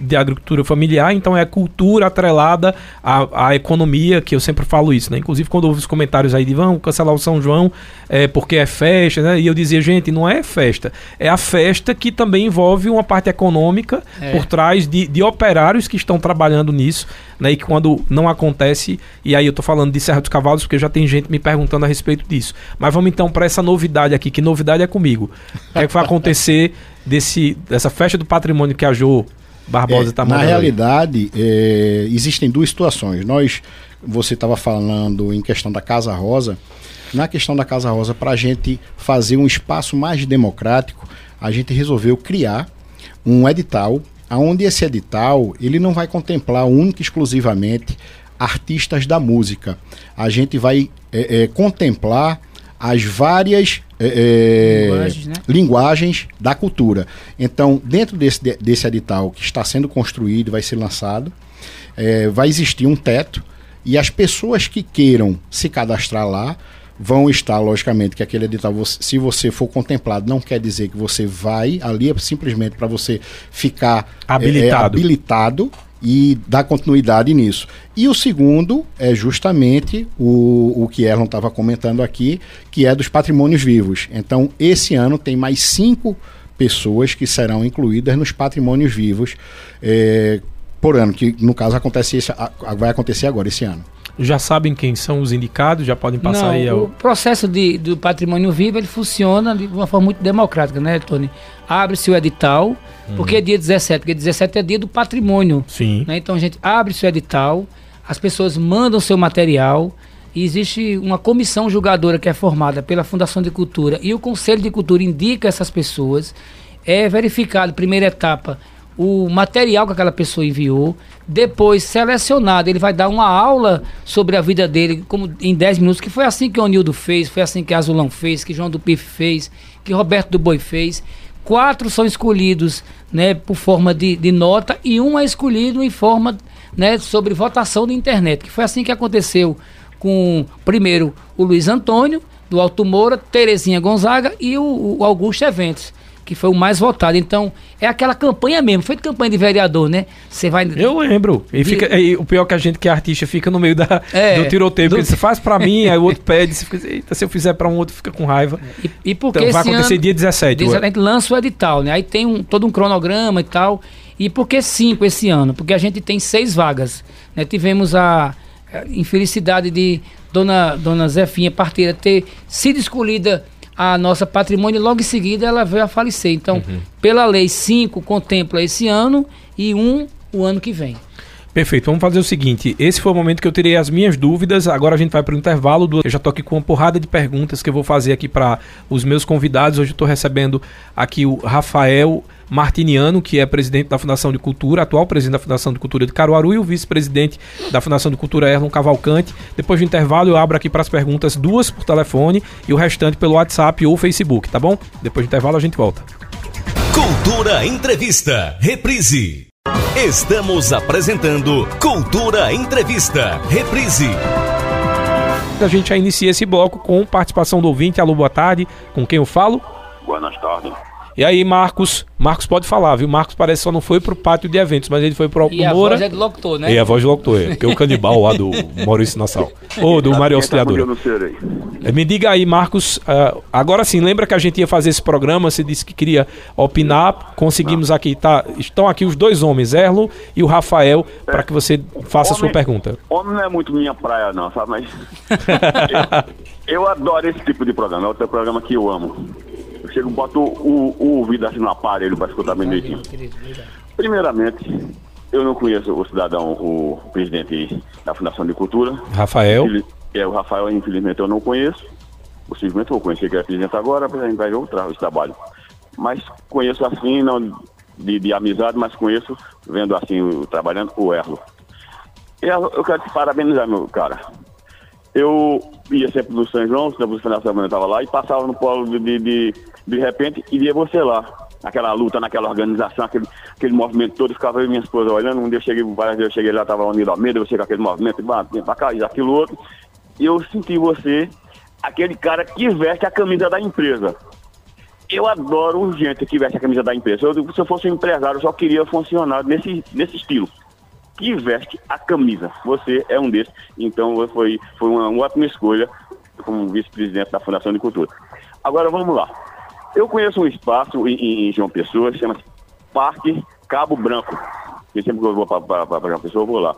de agricultura familiar, então é cultura atrelada à, à, economia, que eu sempre falo isso, né? Inclusive quando houve os comentários aí de vão cancelar o São João é, porque é festa, né? E eu dizia, gente, não é festa, é a festa que também envolve uma parte econômica é. por trás de, de operários que estão trabalhando trabalhando nisso, né? E que quando não acontece, e aí eu tô falando de Serra dos Cavalos porque já tem gente me perguntando a respeito disso. Mas vamos então para essa novidade aqui, que novidade é comigo. O que, é que vai acontecer desse, dessa festa do patrimônio que a Jo Barbosa está é, Na realidade, é, existem duas situações. Nós, você estava falando em questão da Casa Rosa. Na questão da Casa Rosa, para a gente fazer um espaço mais democrático, a gente resolveu criar um edital aonde esse edital ele não vai contemplar única e exclusivamente artistas da música. A gente vai é, é, contemplar as várias é, é linguagens, né? linguagens, da cultura. Então, dentro desse, desse edital que está sendo construído, vai ser lançado, é, vai existir um teto e as pessoas que queiram se cadastrar lá vão estar, logicamente, que aquele edital, se você for contemplado, não quer dizer que você vai ali, é simplesmente para você ficar habilitado. É, é, habilitado e dar continuidade nisso. E o segundo é justamente o, o que Erlon estava comentando aqui, que é dos patrimônios vivos. Então, esse ano tem mais cinco pessoas que serão incluídas nos patrimônios vivos é, por ano, que no caso acontece esse, vai acontecer agora, esse ano já sabem quem são os indicados, já podem passar Não, aí ao... O processo de, do patrimônio vivo ele funciona de uma forma muito democrática, né, Tony? Abre-se o edital, uhum. porque é dia 17, porque 17 é dia do patrimônio. Sim. Né? Então a gente abre-se o edital, as pessoas mandam seu material. E existe uma comissão julgadora que é formada pela Fundação de Cultura e o Conselho de Cultura indica essas pessoas. É verificado, primeira etapa, o material que aquela pessoa enviou, depois selecionado, ele vai dar uma aula sobre a vida dele, como em 10 minutos, que foi assim que o Nildo fez, foi assim que Azulão fez, que João do Pif fez, que Roberto do Boi fez. Quatro são escolhidos né, por forma de, de nota e um é escolhido em forma né, sobre votação da internet, que foi assim que aconteceu com, primeiro, o Luiz Antônio, do Alto Moura, Terezinha Gonzaga e o, o Augusto Eventos que foi o mais votado. Então, é aquela campanha mesmo, foi de campanha de vereador, né? Você vai. Eu lembro. E, fica, e o pior é que a gente que é artista fica no meio da, é, do tiroteio, do... você faz pra mim, aí o outro pede, você fica, Eita, se eu fizer pra um outro, fica com raiva. E, e porque então, vai acontecer ano, dia 17. A gente lança o edital, né? Aí tem um, todo um cronograma e tal. E por que cinco esse ano? Porque a gente tem seis vagas. Né? Tivemos a, a infelicidade de Dona, Dona Zefinha Parteira ter sido escolhida a nossa patrimônio e logo em seguida ela veio a falecer. Então, uhum. pela lei 5 contempla esse ano e um o ano que vem. Perfeito, vamos fazer o seguinte: esse foi o momento que eu tirei as minhas dúvidas. Agora a gente vai para o intervalo. Do... Eu já estou aqui com uma porrada de perguntas que eu vou fazer aqui para os meus convidados. Hoje eu estou recebendo aqui o Rafael Martiniano, que é presidente da Fundação de Cultura, atual presidente da Fundação de Cultura de Caruaru, e o vice-presidente da Fundação de Cultura, Erlon Cavalcante. Depois do intervalo, eu abro aqui para as perguntas, duas por telefone e o restante pelo WhatsApp ou Facebook, tá bom? Depois do intervalo, a gente volta. Cultura Entrevista, reprise. Estamos apresentando Cultura Entrevista, reprise. A gente já inicia esse bloco com participação do ouvinte. Alô, boa tarde. Com quem eu falo? Boa tarde. E aí, Marcos, Marcos pode falar, viu? Marcos parece que só não foi pro pátio de eventos, mas ele foi pro E a voz é do locutor, né? E a voz do locutor, é. Porque é o canibal lá do Maurício Nassau. Ou do Mário Auxiliador. É, me diga aí, Marcos, uh, agora sim, lembra que a gente ia fazer esse programa, você disse que queria opinar, conseguimos aqui, tá? Estão aqui os dois homens, Erlo e o Rafael, é. para que você faça homem, a sua pergunta. Homem não é muito minha praia não, sabe? Mas eu, eu adoro esse tipo de programa, é outro programa que eu amo. Eu chego, boto o, o ouvido assim no aparelho para escutar bem direitinho. Primeiramente, eu não conheço o cidadão, o presidente da Fundação de Cultura. Rafael? É, o Rafael, infelizmente, eu não conheço. Possivelmente vou conhecer que é presidente agora, a gente vai ver outro trabalho. Mas conheço assim, não de, de amizade, mas conheço, vendo assim, trabalhando com o Erlo. Eu, eu quero te parabenizar, meu cara. Eu ia sempre no São João, sempre no final de semana estava lá, e passava no polo de, de, de, de repente, e via você lá. Aquela luta, naquela organização, aquele, aquele movimento todo, ficava eu minha esposa olhando. Um dia eu cheguei, várias vezes eu cheguei lá, estava unido ao medo, cheguei com aquele movimento, para cá, aquilo outro. E eu senti você, aquele cara que veste a camisa da empresa. Eu adoro gente que veste a camisa da empresa. Eu, se eu fosse um empresário, eu só queria funcionar nesse, nesse estilo que veste a camisa. Você é um desses. Então foi, foi uma, uma ótima escolha como vice-presidente da Fundação de Cultura. Agora vamos lá. Eu conheço um espaço em, em João Pessoa que chama Parque Cabo Branco. E sempre que eu vou para João Pessoa, eu vou lá.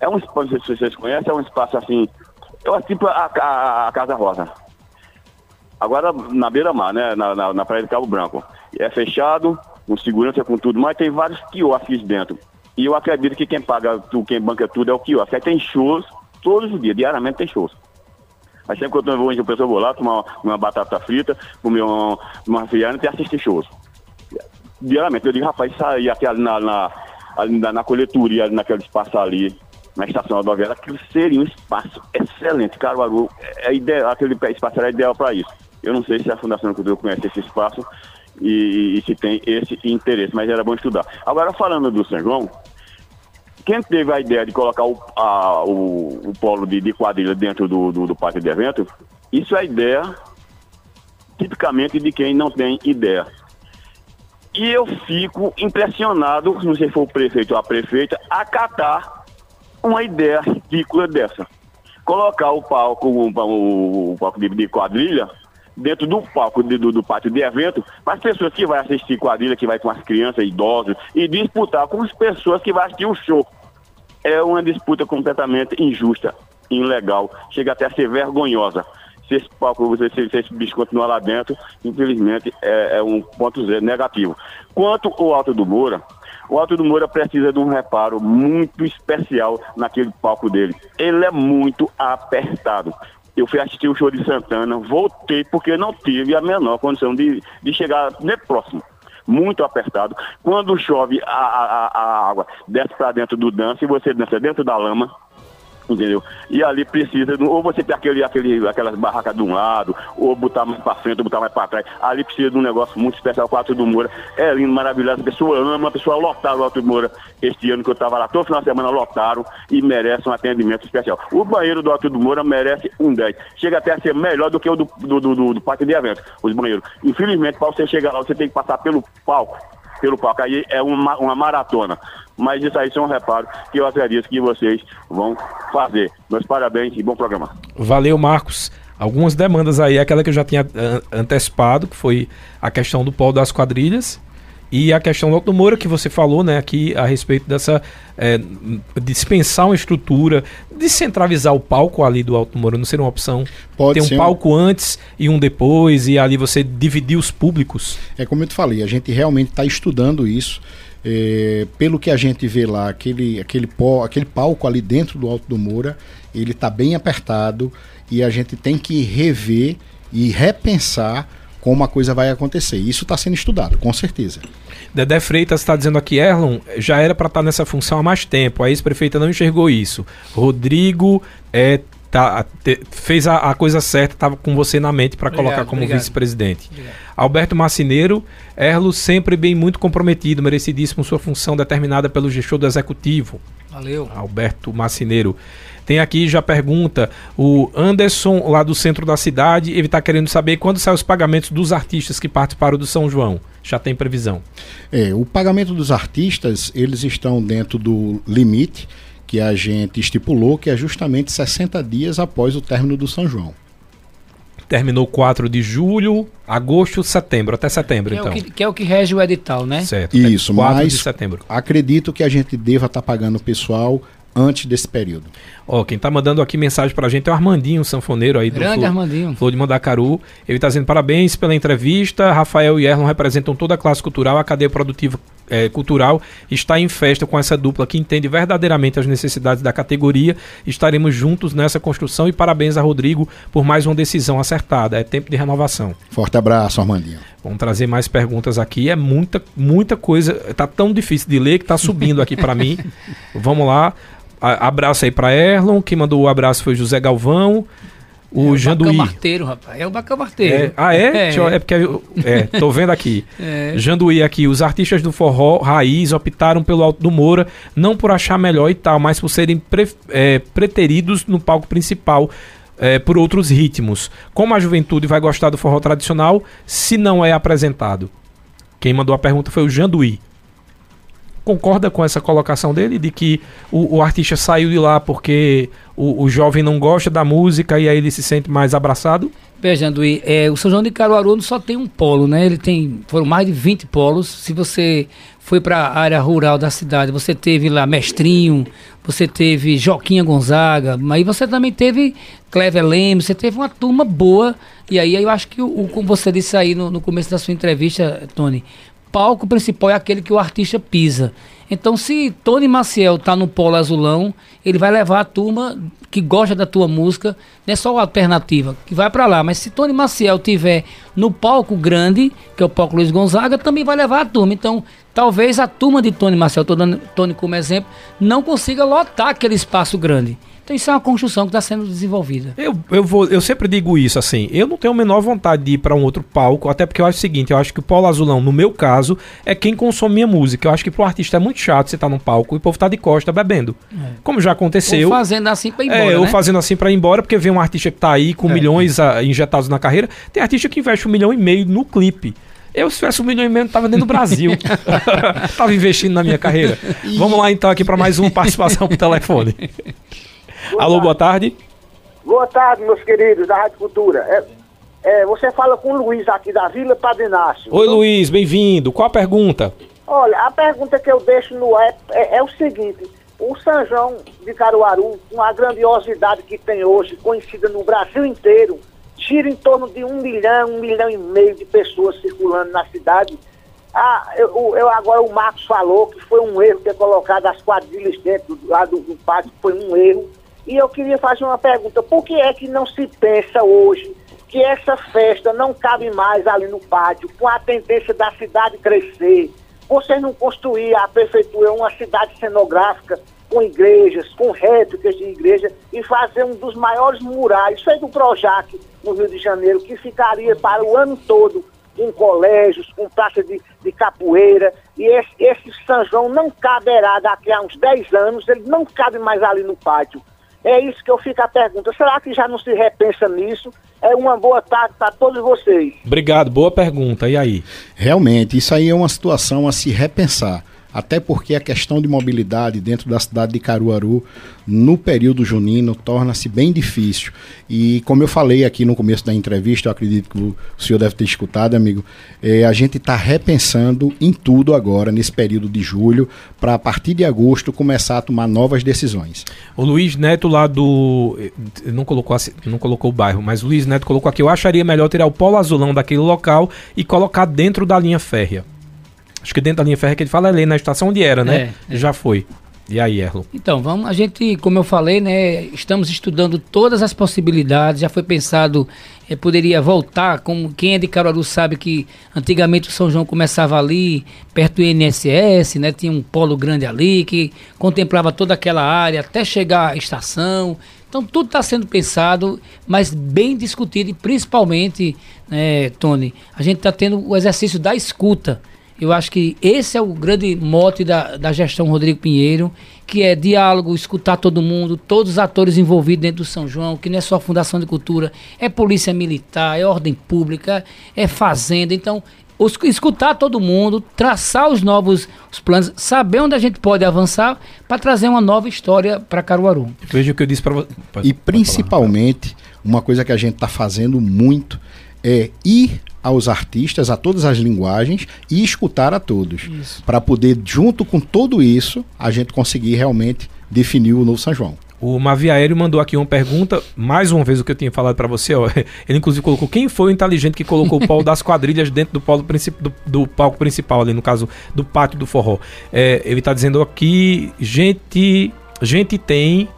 É um espaço, se vocês conhecem, é um espaço assim, é tipo a, a, a Casa Rosa. Agora na beira-mar, né? Na, na, na, praia de Cabo Branco. É fechado, com segurança, com tudo, mas tem vários quiosques dentro. E eu acredito que quem paga, quem banca tudo é o quiosque. Aí tem shows, todos os dias, diariamente tem shows. Aí sempre que eu vou, eu pessoa vou lá tomar uma batata frita, comer uma, uma refrigerante e assistir shows. Diariamente, eu digo, rapaz, sair aqui na, na, ali na, na coletoria, ali naquele espaço ali, na estação rodoviária, aquilo seria um espaço excelente. Caruaru, é ideal, aquele espaço era ideal para isso. Eu não sei se a Fundação Cultura conhece esse espaço e, e, se tem esse interesse, mas era bom estudar. Agora, falando do São João, quem teve a ideia de colocar o, a, o, o polo de, de, quadrilha dentro do, do, do pátio de evento, isso é ideia tipicamente de quem não tem ideia. E eu fico impressionado, não sei se for o prefeito ou a prefeita, acatar uma ideia ridícula dessa. Colocar o palco, o, o, o palco de, de, quadrilha dentro do palco do, do, pátio de evento, para as pessoas que vão assistir quadrilha, que vai com as crianças, idosos, e disputar com as pessoas que vão assistir o show. É uma disputa completamente injusta, ilegal, chega até a ser vergonhosa. Se esse palco, você, se, se esse bicho continuar lá dentro, infelizmente é, é um ponto zero, negativo. Quanto ao Alto do Moura, o Alto do Moura precisa de um reparo muito especial naquele palco dele. Ele é muito apertado. Eu fui assistir o show de Santana, voltei porque não tive a menor condição de, de chegar nem próximo. Muito apertado. Quando chove, a, a, a água desce para dentro do dança e você dança dentro da lama entendeu? E ali precisa, ou você ter aquele, aquele, aquelas barracas de um lado, ou botar mais para frente, ou botar mais para trás. Ali precisa de um negócio muito especial com o Alto do Moura. É lindo, maravilhoso. A pessoa ama, a pessoa lotaram o Alto do Moura este ano que eu estava lá, todo final de semana lotaram e merece um atendimento especial. O banheiro do Alto do Moura merece um 10. Chega até a ser melhor do que o do, do, do, do, do parque de eventos, os banheiros. Infelizmente, para você chegar lá, você tem que passar pelo palco pelo palco. Aí é uma, uma maratona. Mas isso aí são um reparo que eu acredito que vocês vão fazer. Meus parabéns e bom programa. Valeu, Marcos. Algumas demandas aí, aquela que eu já tinha antecipado, que foi a questão do polo das quadrilhas, e a questão do Moura que você falou, né, aqui a respeito dessa é, dispensar uma estrutura, descentralizar o palco ali do Alto Moura, não seria uma opção? Pode Ter um palco antes e um depois e ali você dividir os públicos? É como eu te falei, a gente realmente está estudando isso. É, pelo que a gente vê lá, aquele, aquele, pó, aquele palco ali dentro do Alto do Moura, ele está bem apertado e a gente tem que rever e repensar como a coisa vai acontecer. Isso está sendo estudado, com certeza. Dedé Freitas está dizendo aqui, Erlon, já era para estar tá nessa função há mais tempo. A ex-prefeita não enxergou isso. Rodrigo é, tá, te, fez a, a, coisa certa, estava com você na mente para colocar como vice-presidente. Alberto Marcineiro, Erlo sempre bem muito comprometido, merecidíssimo sua função determinada pelo gestor do executivo. Valeu. Alberto Marcineiro. Tem aqui já pergunta o Anderson lá do centro da cidade, ele está querendo saber quando saem os pagamentos dos artistas que participaram do São João. Já tem previsão? É, o pagamento dos artistas, eles estão dentro do limite que a gente estipulou, que é justamente 60 dias após o término do São João terminou 4 de julho, agosto, setembro, até setembro, que então. É que, que, é o que rege o edital, né? Certo. Isso, 4 mas de setembro. acredito que a gente deva estar tá pagando o pessoal antes desse período. Ó, quem tá mandando aqui mensagem pra gente é o Armandinho, sanfoneiro aí Grande do Flor, Armandinho. Flor de Mandacaru. Ele tá dizendo parabéns pela entrevista. Rafael e Erlon representam toda a classe cultural, a cadeia produtiva é, cultural está em festa com essa dupla que entende verdadeiramente as necessidades da categoria. Estaremos juntos nessa construção e parabéns a Rodrigo por mais uma decisão acertada. É tempo de renovação. Forte abraço, Armandinho. Vamos trazer mais perguntas aqui. É muita, muita coisa. Tá tão difícil de ler que tá subindo aqui para mim. Vamos lá abraço aí para Erlon, quem mandou o abraço foi José Galvão. o é Janduí. O Marteiro, rapaz. É o Bacamarteiro. É. Ah, é? É, é porque. É, tô vendo aqui. é. Janduí aqui. Os artistas do forró raiz optaram pelo Alto do Moura, não por achar melhor e tal, mas por serem pre, é, preteridos no palco principal. É, por outros ritmos. Como a juventude vai gostar do forró tradicional se não é apresentado? Quem mandou a pergunta foi o Janduí concorda com essa colocação dele de que o, o artista saiu de lá porque o, o, jovem não gosta da música e aí ele se sente mais abraçado? Veja, Anduí, é, o São João de Caruaru só tem um polo, né? Ele tem, foram mais de 20 polos. Se você foi para a área rural da cidade, você teve lá Mestrinho, você teve Joquinha Gonzaga, mas você também teve Clever Lemos, você teve uma turma boa. E aí eu acho que, o, como você disse aí no, no começo da sua entrevista, Tony, palco principal é aquele que o artista pisa. Então, se Tony Maciel tá no polo azulão, ele vai levar a turma que gosta da tua música, não é só a alternativa, que vai para lá. Mas se Tony Maciel tiver no palco grande, que é o palco Luiz Gonzaga, também vai levar a turma. Então, talvez a turma de Tony Maciel, estou dando Tony como exemplo, não consiga lotar aquele espaço grande. Então isso é uma construção que está sendo desenvolvida. Eu, eu, vou, eu sempre digo isso assim, eu não tenho a menor vontade de ir para um outro palco, até porque eu acho o seguinte, eu acho que o Paulo Azulão, no meu caso, é quem consome minha música. Eu acho que pro artista é muito chato você estar tá num palco e o povo tá de costa bebendo. É. Como já aconteceu. Ou fazendo assim para ir embora, É, né? ou fazendo assim para ir embora, porque vem um artista que tá aí com é. milhões a, ah, injetados na carreira. Tem artista que investe um milhão e meio no clipe. Eu, se tivesse um milhão e meio, não tava dentro do Brasil. tava investindo na minha carreira. Vamos lá então aqui para mais uma participação pro telefone. Boa Alô, tarde. boa tarde. Boa tarde, meus queridos da Rádio Cultura. É, é, você fala com o Luiz aqui da Vila Padre Inácio. Oi, Luiz, bem-vindo. Qual a pergunta? Olha, a pergunta que eu deixo no é, é, é o seguinte: o São João de Caruaru, com a grandiosidade que tem hoje, conhecida no Brasil inteiro, gira em torno de um milhão, um milhão e meio de pessoas circulando na cidade. Ah, eu, eu, agora o Marcos falou que foi um erro ter colocado as quadrilhas dentro do, lá do, do pátio, foi um erro. E eu queria fazer uma pergunta: por que é que não se pensa hoje que essa festa não cabe mais ali no pátio, com a tendência da cidade crescer? Vocês não construir a prefeitura uma cidade cenográfica com igrejas, com réplicas de igreja e fazer um dos maiores murais, isso é do Projac, no Rio de Janeiro, que ficaria para o ano todo com colégios, com praça de, de capoeira, e esse, esse São João não caberá daqui a uns 10 anos, ele não cabe mais ali no pátio. É isso que eu fico a pergunta. Será que já não se repensa nisso? É uma boa tarde para todos vocês. Obrigado, boa pergunta. E aí? Realmente, isso aí é uma situação a se repensar até porque a questão de mobilidade dentro da cidade de Caruaru no período junino torna-se bem difícil. E como eu falei aqui no começo da entrevista, eu acredito que o senhor deve ter escutado, amigo, é, a gente está repensando em tudo agora, nesse período de julho, para a partir de agosto começar a tomar novas decisões. O Luiz Neto lá do. Não colocou, não colocou o bairro, mas o Luiz Neto colocou aqui. Eu acharia melhor tirar o polo azulão daquele local e colocar dentro da linha férrea. Acho que dentro da linha férrea que ele fala é ali na estação onde era, né? É, é. Já foi. E aí, Erlo? Então, vamos, a gente, como eu falei, né, estamos estudando todas as possibilidades, já foi pensado, eh, poderia voltar, como quem é de Caruaru sabe que antigamente o São João começava ali, perto do INSS, né, tinha um polo grande ali, que contemplava toda aquela área, até chegar à estação, então tudo está sendo pensado, mas bem discutido e principalmente, né, Tony, a gente está tendo o exercício da escuta, eu acho que esse é o grande mote da, da gestão Rodrigo Pinheiro, que é diálogo, escutar todo mundo, todos os atores envolvidos dentro do São João, que não é só a Fundação de Cultura, é Polícia Militar, é Ordem Pública, é Fazenda. Então, os, escutar todo mundo, traçar os novos os planos, saber onde a gente pode avançar para trazer uma nova história para Caruaru. Veja o que eu disse para você. E principalmente, uma coisa que a gente está fazendo muito é ir aos artistas, a todas as linguagens e escutar a todos. Para poder, junto com tudo isso, a gente conseguir realmente definir o novo São João. O Mavi Aéreo mandou aqui uma pergunta, mais uma vez o que eu tinha falado para você, ó. ele inclusive colocou quem foi o inteligente que colocou o polo das quadrilhas dentro do, polo do, do, palco principal ali, no caso do pátio do forró. É, ele está dizendo aqui, gente, gente tem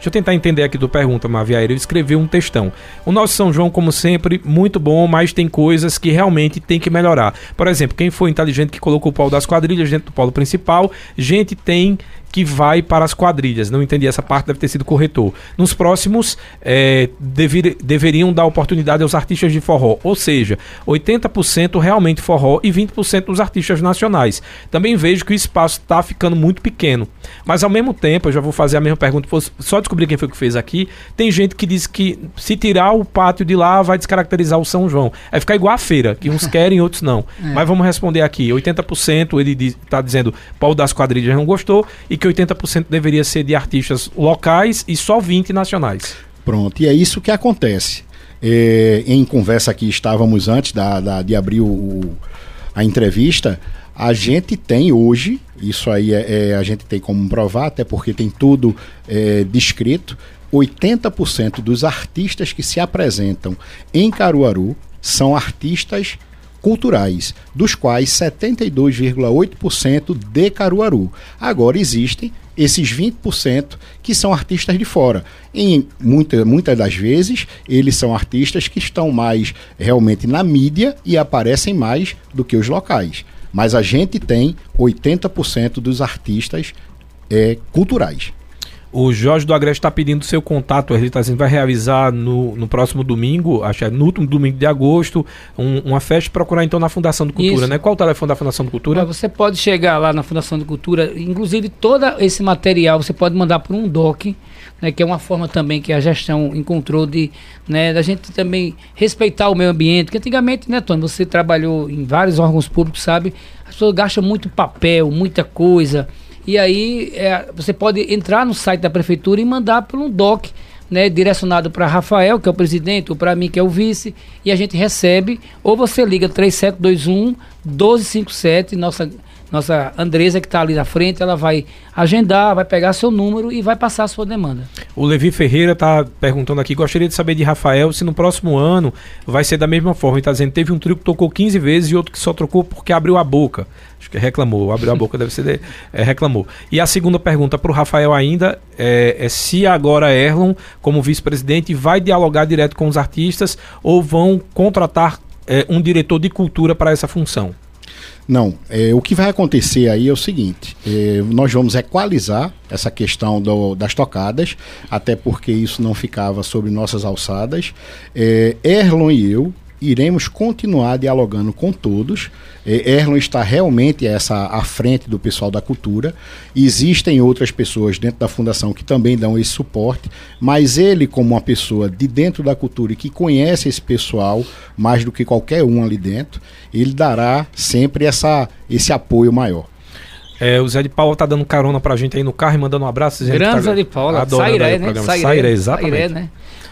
Deixa eu tentar entender aqui do pergunta, Maviaeira. Ele escreveu um textão. O nosso São João, como sempre, muito bom, mas tem coisas que realmente tem que melhorar. Por exemplo, quem foi inteligente que colocou o pau das quadrilhas dentro do polo principal, gente tem que vai para as quadrilhas. Não entendi essa parte, deve ter sido corretor. Nos próximos, é, dever, deveriam dar oportunidade aos artistas de forró, ou seja, 80% realmente forró e 20% dos artistas nacionais. Também vejo que o espaço está ficando muito pequeno. Mas ao mesmo tempo, eu já vou fazer a mesma pergunta, só descobrir quem foi que fez aqui. Tem gente que diz que se tirar o pátio de lá, vai descaracterizar o São João. Vai ficar igual a feira, que uns querem, outros não. É. Mas vamos responder aqui: 80% ele está dizendo Paulo das Quadrilhas não gostou e que 80% deveria ser de artistas locais e só 20 nacionais. Pronto, e é isso que acontece. É, em conversa aqui estávamos antes da, da de abrir o, a entrevista. A gente tem hoje, isso aí é, é, a gente tem como provar, até porque tem tudo é, descrito. 80% dos artistas que se apresentam em Caruaru são artistas culturais, dos quais 72,8% de Caruaru. Agora existem esses 20% que são artistas de fora. Em muita, muitas das vezes, eles são artistas que estão mais realmente na mídia e aparecem mais do que os locais. Mas a gente tem 80% dos artistas é, culturais. O Jorge do Agreste está pedindo seu contato. Ele está dizendo vai realizar no, no próximo domingo, acho que é no último domingo de agosto, um, uma festa. Procurar então na Fundação de Cultura, Isso. né? Qual o telefone da Fundação de Cultura? Você pode chegar lá na Fundação de Cultura, inclusive todo esse material você pode mandar por um DOC, né? Que é uma forma também que a gestão encontrou de, né? Da gente também respeitar o meio ambiente. Porque antigamente, né, Tony? Você trabalhou em vários órgãos públicos, sabe? As pessoas gastam muito papel, muita coisa. E aí é, você pode entrar no site da prefeitura e mandar por um DOC, né, direcionado para Rafael, que é o presidente, ou para mim, que é o vice, e a gente recebe, ou você liga 3721 1257, nossa nossa Andresa que está ali na frente, ela vai agendar, vai pegar seu número e vai passar a sua demanda. O Levi Ferreira está perguntando aqui, gostaria de saber de Rafael se no próximo ano vai ser da mesma forma. Ele está dizendo teve um trio que tocou 15 vezes e outro que só trocou porque abriu a boca. Acho que reclamou, abriu a boca, deve ser de, é, reclamou. E a segunda pergunta para o Rafael ainda é, é se agora Erlon, como vice-presidente, vai dialogar direto com os artistas ou vão contratar é, um diretor de cultura para essa função. Não, é, o que vai acontecer aí é o seguinte: é, nós vamos equalizar essa questão do, das tocadas, até porque isso não ficava sobre nossas alçadas. É, Erlon e eu iremos continuar dialogando com todos. É, Erlon está realmente essa à frente do pessoal da cultura. Existem outras pessoas dentro da fundação que também dão esse suporte, mas ele, como uma pessoa de dentro da cultura e que conhece esse pessoal mais do que qualquer um ali dentro, ele dará sempre essa, esse apoio maior. É, o Zé de Paula tá dando carona pra gente aí no carro e mandando um abraço. Grande tá Zé de Paula, Sairé, né? Sairé, Sairé, exatamente. Sairé, né?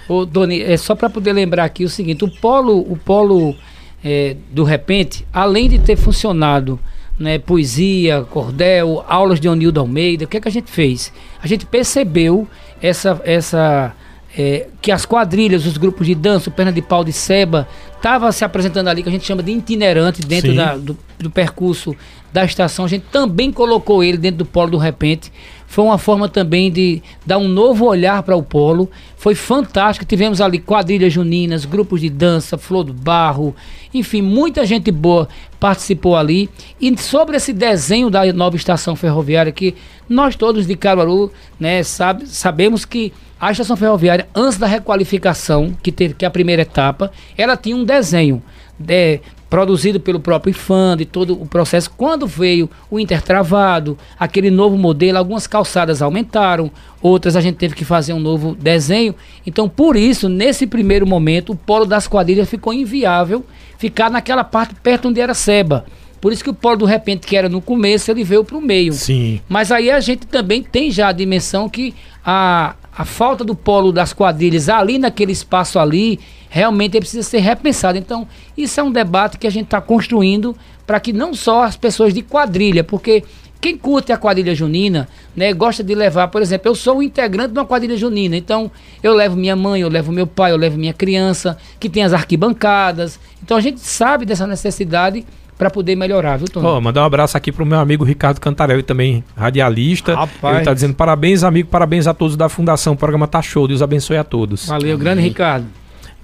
Ô, Doni, é só para poder lembrar aqui o seguinte: o polo, o polo é, do repente, além de ter funcionado né, poesia, cordel, aulas de Onildo Almeida, o que, é que a gente fez? A gente percebeu essa, essa é, que as quadrilhas, os grupos de dança, o Perna de Pau de Seba, estava se apresentando ali, que a gente chama de itinerante dentro da, do, do percurso da estação. A gente também colocou ele dentro do polo do repente foi uma forma também de dar um novo olhar para o polo. Foi fantástico. Tivemos ali quadrilhas juninas, grupos de dança, flor do barro, enfim, muita gente boa participou ali. E sobre esse desenho da nova estação ferroviária, que nós todos de Caruaru né, sabe, sabemos que a estação ferroviária, antes da requalificação, que teve que é a primeira etapa, ela tinha um desenho de, produzido pelo próprio IFAM, de todo o processo. Quando veio o intertravado, aquele novo modelo, algumas calçadas aumentaram, outras a gente teve que fazer um novo desenho. Então, por isso, nesse primeiro momento, o polo das quadrilhas ficou inviável ficar naquela parte perto onde era Seba. Por isso que o polo do repente, que era no começo, ele veio para o meio. Sim. Mas aí a gente também tem já a dimensão que a, a falta do polo das quadrilhas ali naquele espaço ali, realmente precisa ser repensado. Então, isso é um debate que a gente está construindo para que não só as pessoas de quadrilha, porque quem curte a quadrilha junina, né, gosta de levar, por exemplo, eu sou um integrante de uma quadrilha junina, então eu levo minha mãe, eu levo meu pai, eu levo minha criança, que tem as arquibancadas. Então a gente sabe dessa necessidade para poder melhorar, viu, Tony? Oh, mandar um abraço aqui pro meu amigo Ricardo Cantarelli, também radialista. Rapaz. Ele tá dizendo parabéns, amigo, parabéns a todos da Fundação. O programa tá show, Deus abençoe a todos. Valeu, Amém. grande Ricardo.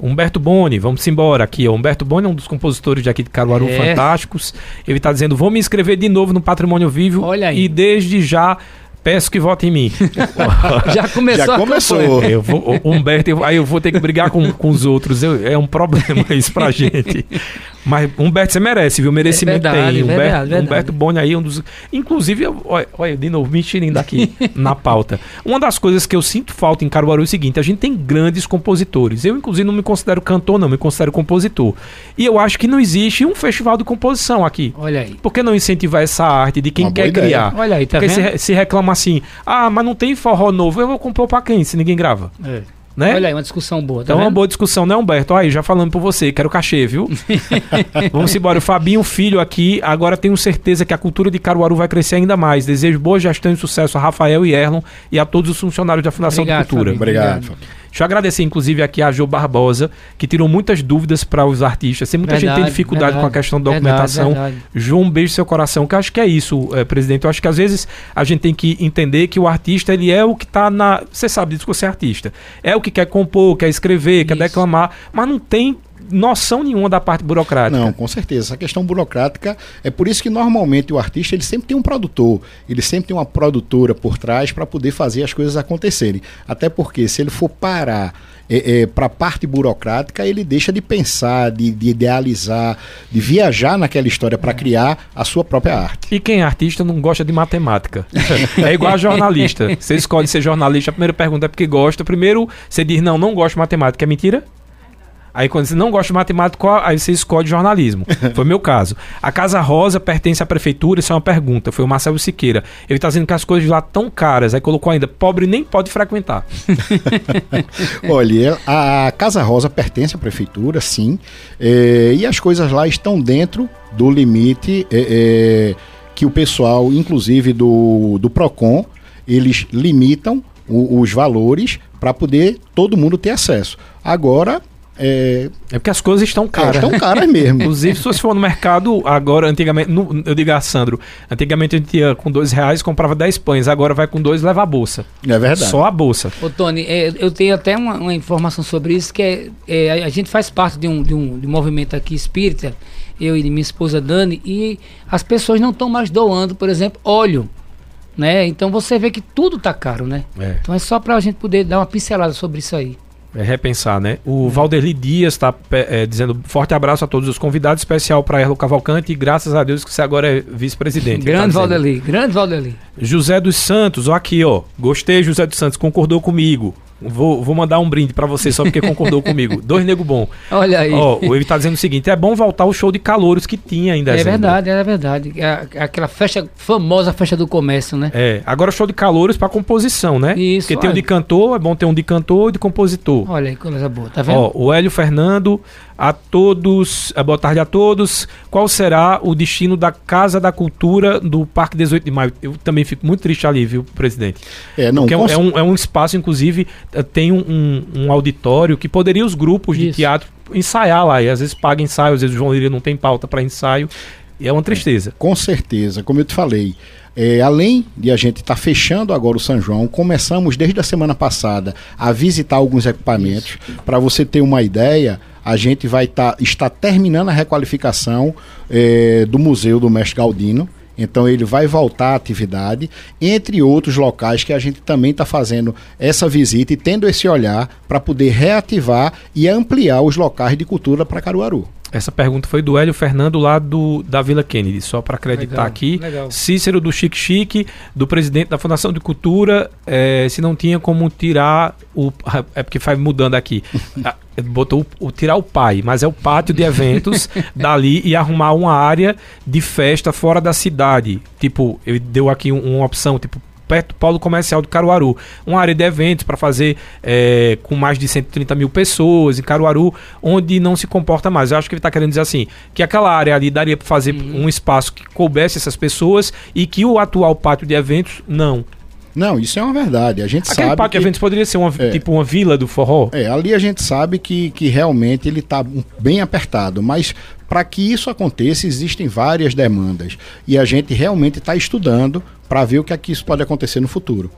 Humberto Boni, vamos embora aqui. Ó. Humberto Boni é um dos compositores de aqui de Caruaru é. fantásticos. Ele está dizendo: vou me inscrever de novo no Patrimônio Vivo. Olha aí. E desde já Peço que vote em mim. Já começou Já começou. Eu vou, Humberto, eu- aí eu vou ter que brigar com, com os outros. Eu- é um problema isso pra gente. Mas Humberto, você merece, viu? Merecimento É verdade, tem. Humberto, verdade, verdade. Humberto Boni aí é um dos. Inclusive, eu- olha, olha, de novo, me tirando daqui na pauta. Uma das coisas que eu sinto falta em Caruaru é o seguinte: a gente tem grandes compositores. Eu, inclusive, não me considero cantor, não, me considero compositor. E eu acho que não existe um festival de composição aqui. Olha aí. Por que não incentivar essa arte de quem Uma quer criar? Olha aí, tá Porque se, vendo? re- se reclama assim, ah, mas não tem forró novo, eu vou compor pra quem se ninguém grava? É. Né? Olha aí, uma discussão boa. Tá Então é uma vendo? boa discussão, né, Humberto? Aí, já falando por você, quero cachê, viu? Vamos embora. O Fabinho Filho aqui, agora tenho certeza que a cultura de Caruaru vai crescer ainda mais. Desejo boa gestão e sucesso a Rafael e Erlon e a todos os funcionários da Fundação Obrigado, de Cultura. Fabinho. Obrigado. Obrigado. Fábio. Deixa eu agradecer, inclusive, aqui a Jo Barbosa, que tirou muitas dúvidas para os artistas. Tem muita gente que tem Verdade, dificuldade com a verdade. questão da Verdade, documentação. verdade. João, um beijo no seu coração, que eu acho que é isso, eh, presidente. Eu acho que às vezes a gente tem que entender que o artista, ele é o que está na. Você sabe disso que você é artista. É o que quer compor, quer escrever, quer Isso. declamar, mas não tem noção nenhuma da parte burocrática. Não, com certeza. Essa questão burocrática é por isso que normalmente o artista ele sempre tem um produtor, ele sempre tem uma produtora por trás para poder fazer as coisas acontecerem. Até porque se ele for parar para a parte burocrática, ele deixa de pensar, de, de idealizar, de viajar naquela história para criar a sua própria arte. E quem é artista não gosta de matemática. é igual a jornalista. Você escolhe ser jornalista, a primeira pergunta é porque gosta. Primeiro, você diz, não, não gosto de matemática. É mentira? Aí quando você não gosta de matemática, aí você escolhe jornalismo. Foi meu caso. A Casa Rosa pertence à prefeitura? Isso é uma pergunta. Foi o Marcelo Siqueira. Ele está dizendo que as coisas lá tão caras. Aí colocou ainda, pobre nem pode frequentar. Olha, a Casa Rosa pertence à prefeitura, sim, é, e as coisas lá estão dentro do limite é, é, que o pessoal, inclusive do, do PROCON, eles limitam o- os valores para poder todo mundo ter acesso. Agora, é, É porque as coisas estão é, caras. estão caras mesmo. Inclusive, se você for no mercado, agora, antigamente, no- eu digo a Sandro, antigamente a gente ia com dois reais comprava 10 pães, agora vai com dois leva a bolsa. É verdade. Só a bolsa. Ô, Tony, é, eu tenho até uma, uma informação sobre isso, que é, é, a- a gente faz parte de um, de, um, de um movimento aqui espírita, eu e minha esposa Dani, e as pessoas não estão mais doando, por exemplo, óleo. Né? Então você vê que tudo tá caro, né? É. Então é só pra gente poder dar uma pincelada sobre isso aí. É repensar, né? O Valderli Dias está dizendo forte abraço a todos os convidados, especial para Erlo Cavalcante e graças a Deus que você agora é vice-presidente. Tá grande dizendo. Valdeli, grande Valdeli. José dos Santos, ó aqui, ó. Gostei, José dos Santos, concordou comigo. Vou, vou mandar um brinde para você só porque concordou comigo. Dois nego bom. Olha aí. Ó, ele tá dizendo o seguinte: é bom voltar o show de calouros que tinha em é verdade, é verdade. É aquela festa, famosa festa do comércio, né? É, agora show de calouros para composição, né? Isso, Porque tem um olha. de cantor, é bom ter um de cantor e de compositor. Olha aí, coisa boa, tá vendo? Ó, o Hélio Fernando, a todos, eh, boa tarde a todos. Qual será o destino da Casa da Cultura do Parque 18 de Maio? Eu também fico muito triste ali, viu, presidente? É, não, Porque é um, é um, é um espaço, inclusive, eh, tem um, um- auditório que poderia os grupos de Isso. teatro ensaiar lá. E às vezes paga ensaio, às vezes o João Lira não tem pauta para ensaio. E é uma tristeza. Com certeza, como eu te falei, é, além de a gente estar fechando agora o São João, começamos desde a semana passada a visitar alguns equipamentos. Para você ter uma ideia, a gente vai tá, estar terminando a requalificação é, do Museu do Mestre Galdino. Então ele vai voltar à atividade, entre outros locais que a gente também está fazendo essa visita e tendo esse olhar para poder reativar e ampliar os locais de cultura para Caruaru. Essa pergunta foi do Hélio Fernando lá do, da Vila Kennedy, só para acreditar Legal, aqui. legal. Cícero do Chique Chique, do presidente da Fundação de Cultura, eh, se não tinha como tirar o. É porque vai mudando aqui. Botou o, tirar o pai, mas é o pátio de eventos dali e arrumar uma área de festa fora da cidade. Tipo, ele deu aqui um- uma opção, tipo, perto do polo comercial do Caruaru. Uma área de eventos para fazer eh, com mais de 130 mil pessoas em Caruaru, onde não se comporta mais. Eu acho que ele está querendo dizer assim, que aquela área ali daria para fazer um espaço que coubesse essas pessoas e que o atual pátio de eventos, não. Não, isso é uma verdade. A gente Aquele sabe pátio que... eventos poderia ser uma, É. tipo uma vila do forró. É, ali a gente sabe que, que realmente ele está bem apertado, mas para que isso aconteça existem várias demandas e a gente realmente está estudando para ver o que é que isso pode acontecer no futuro.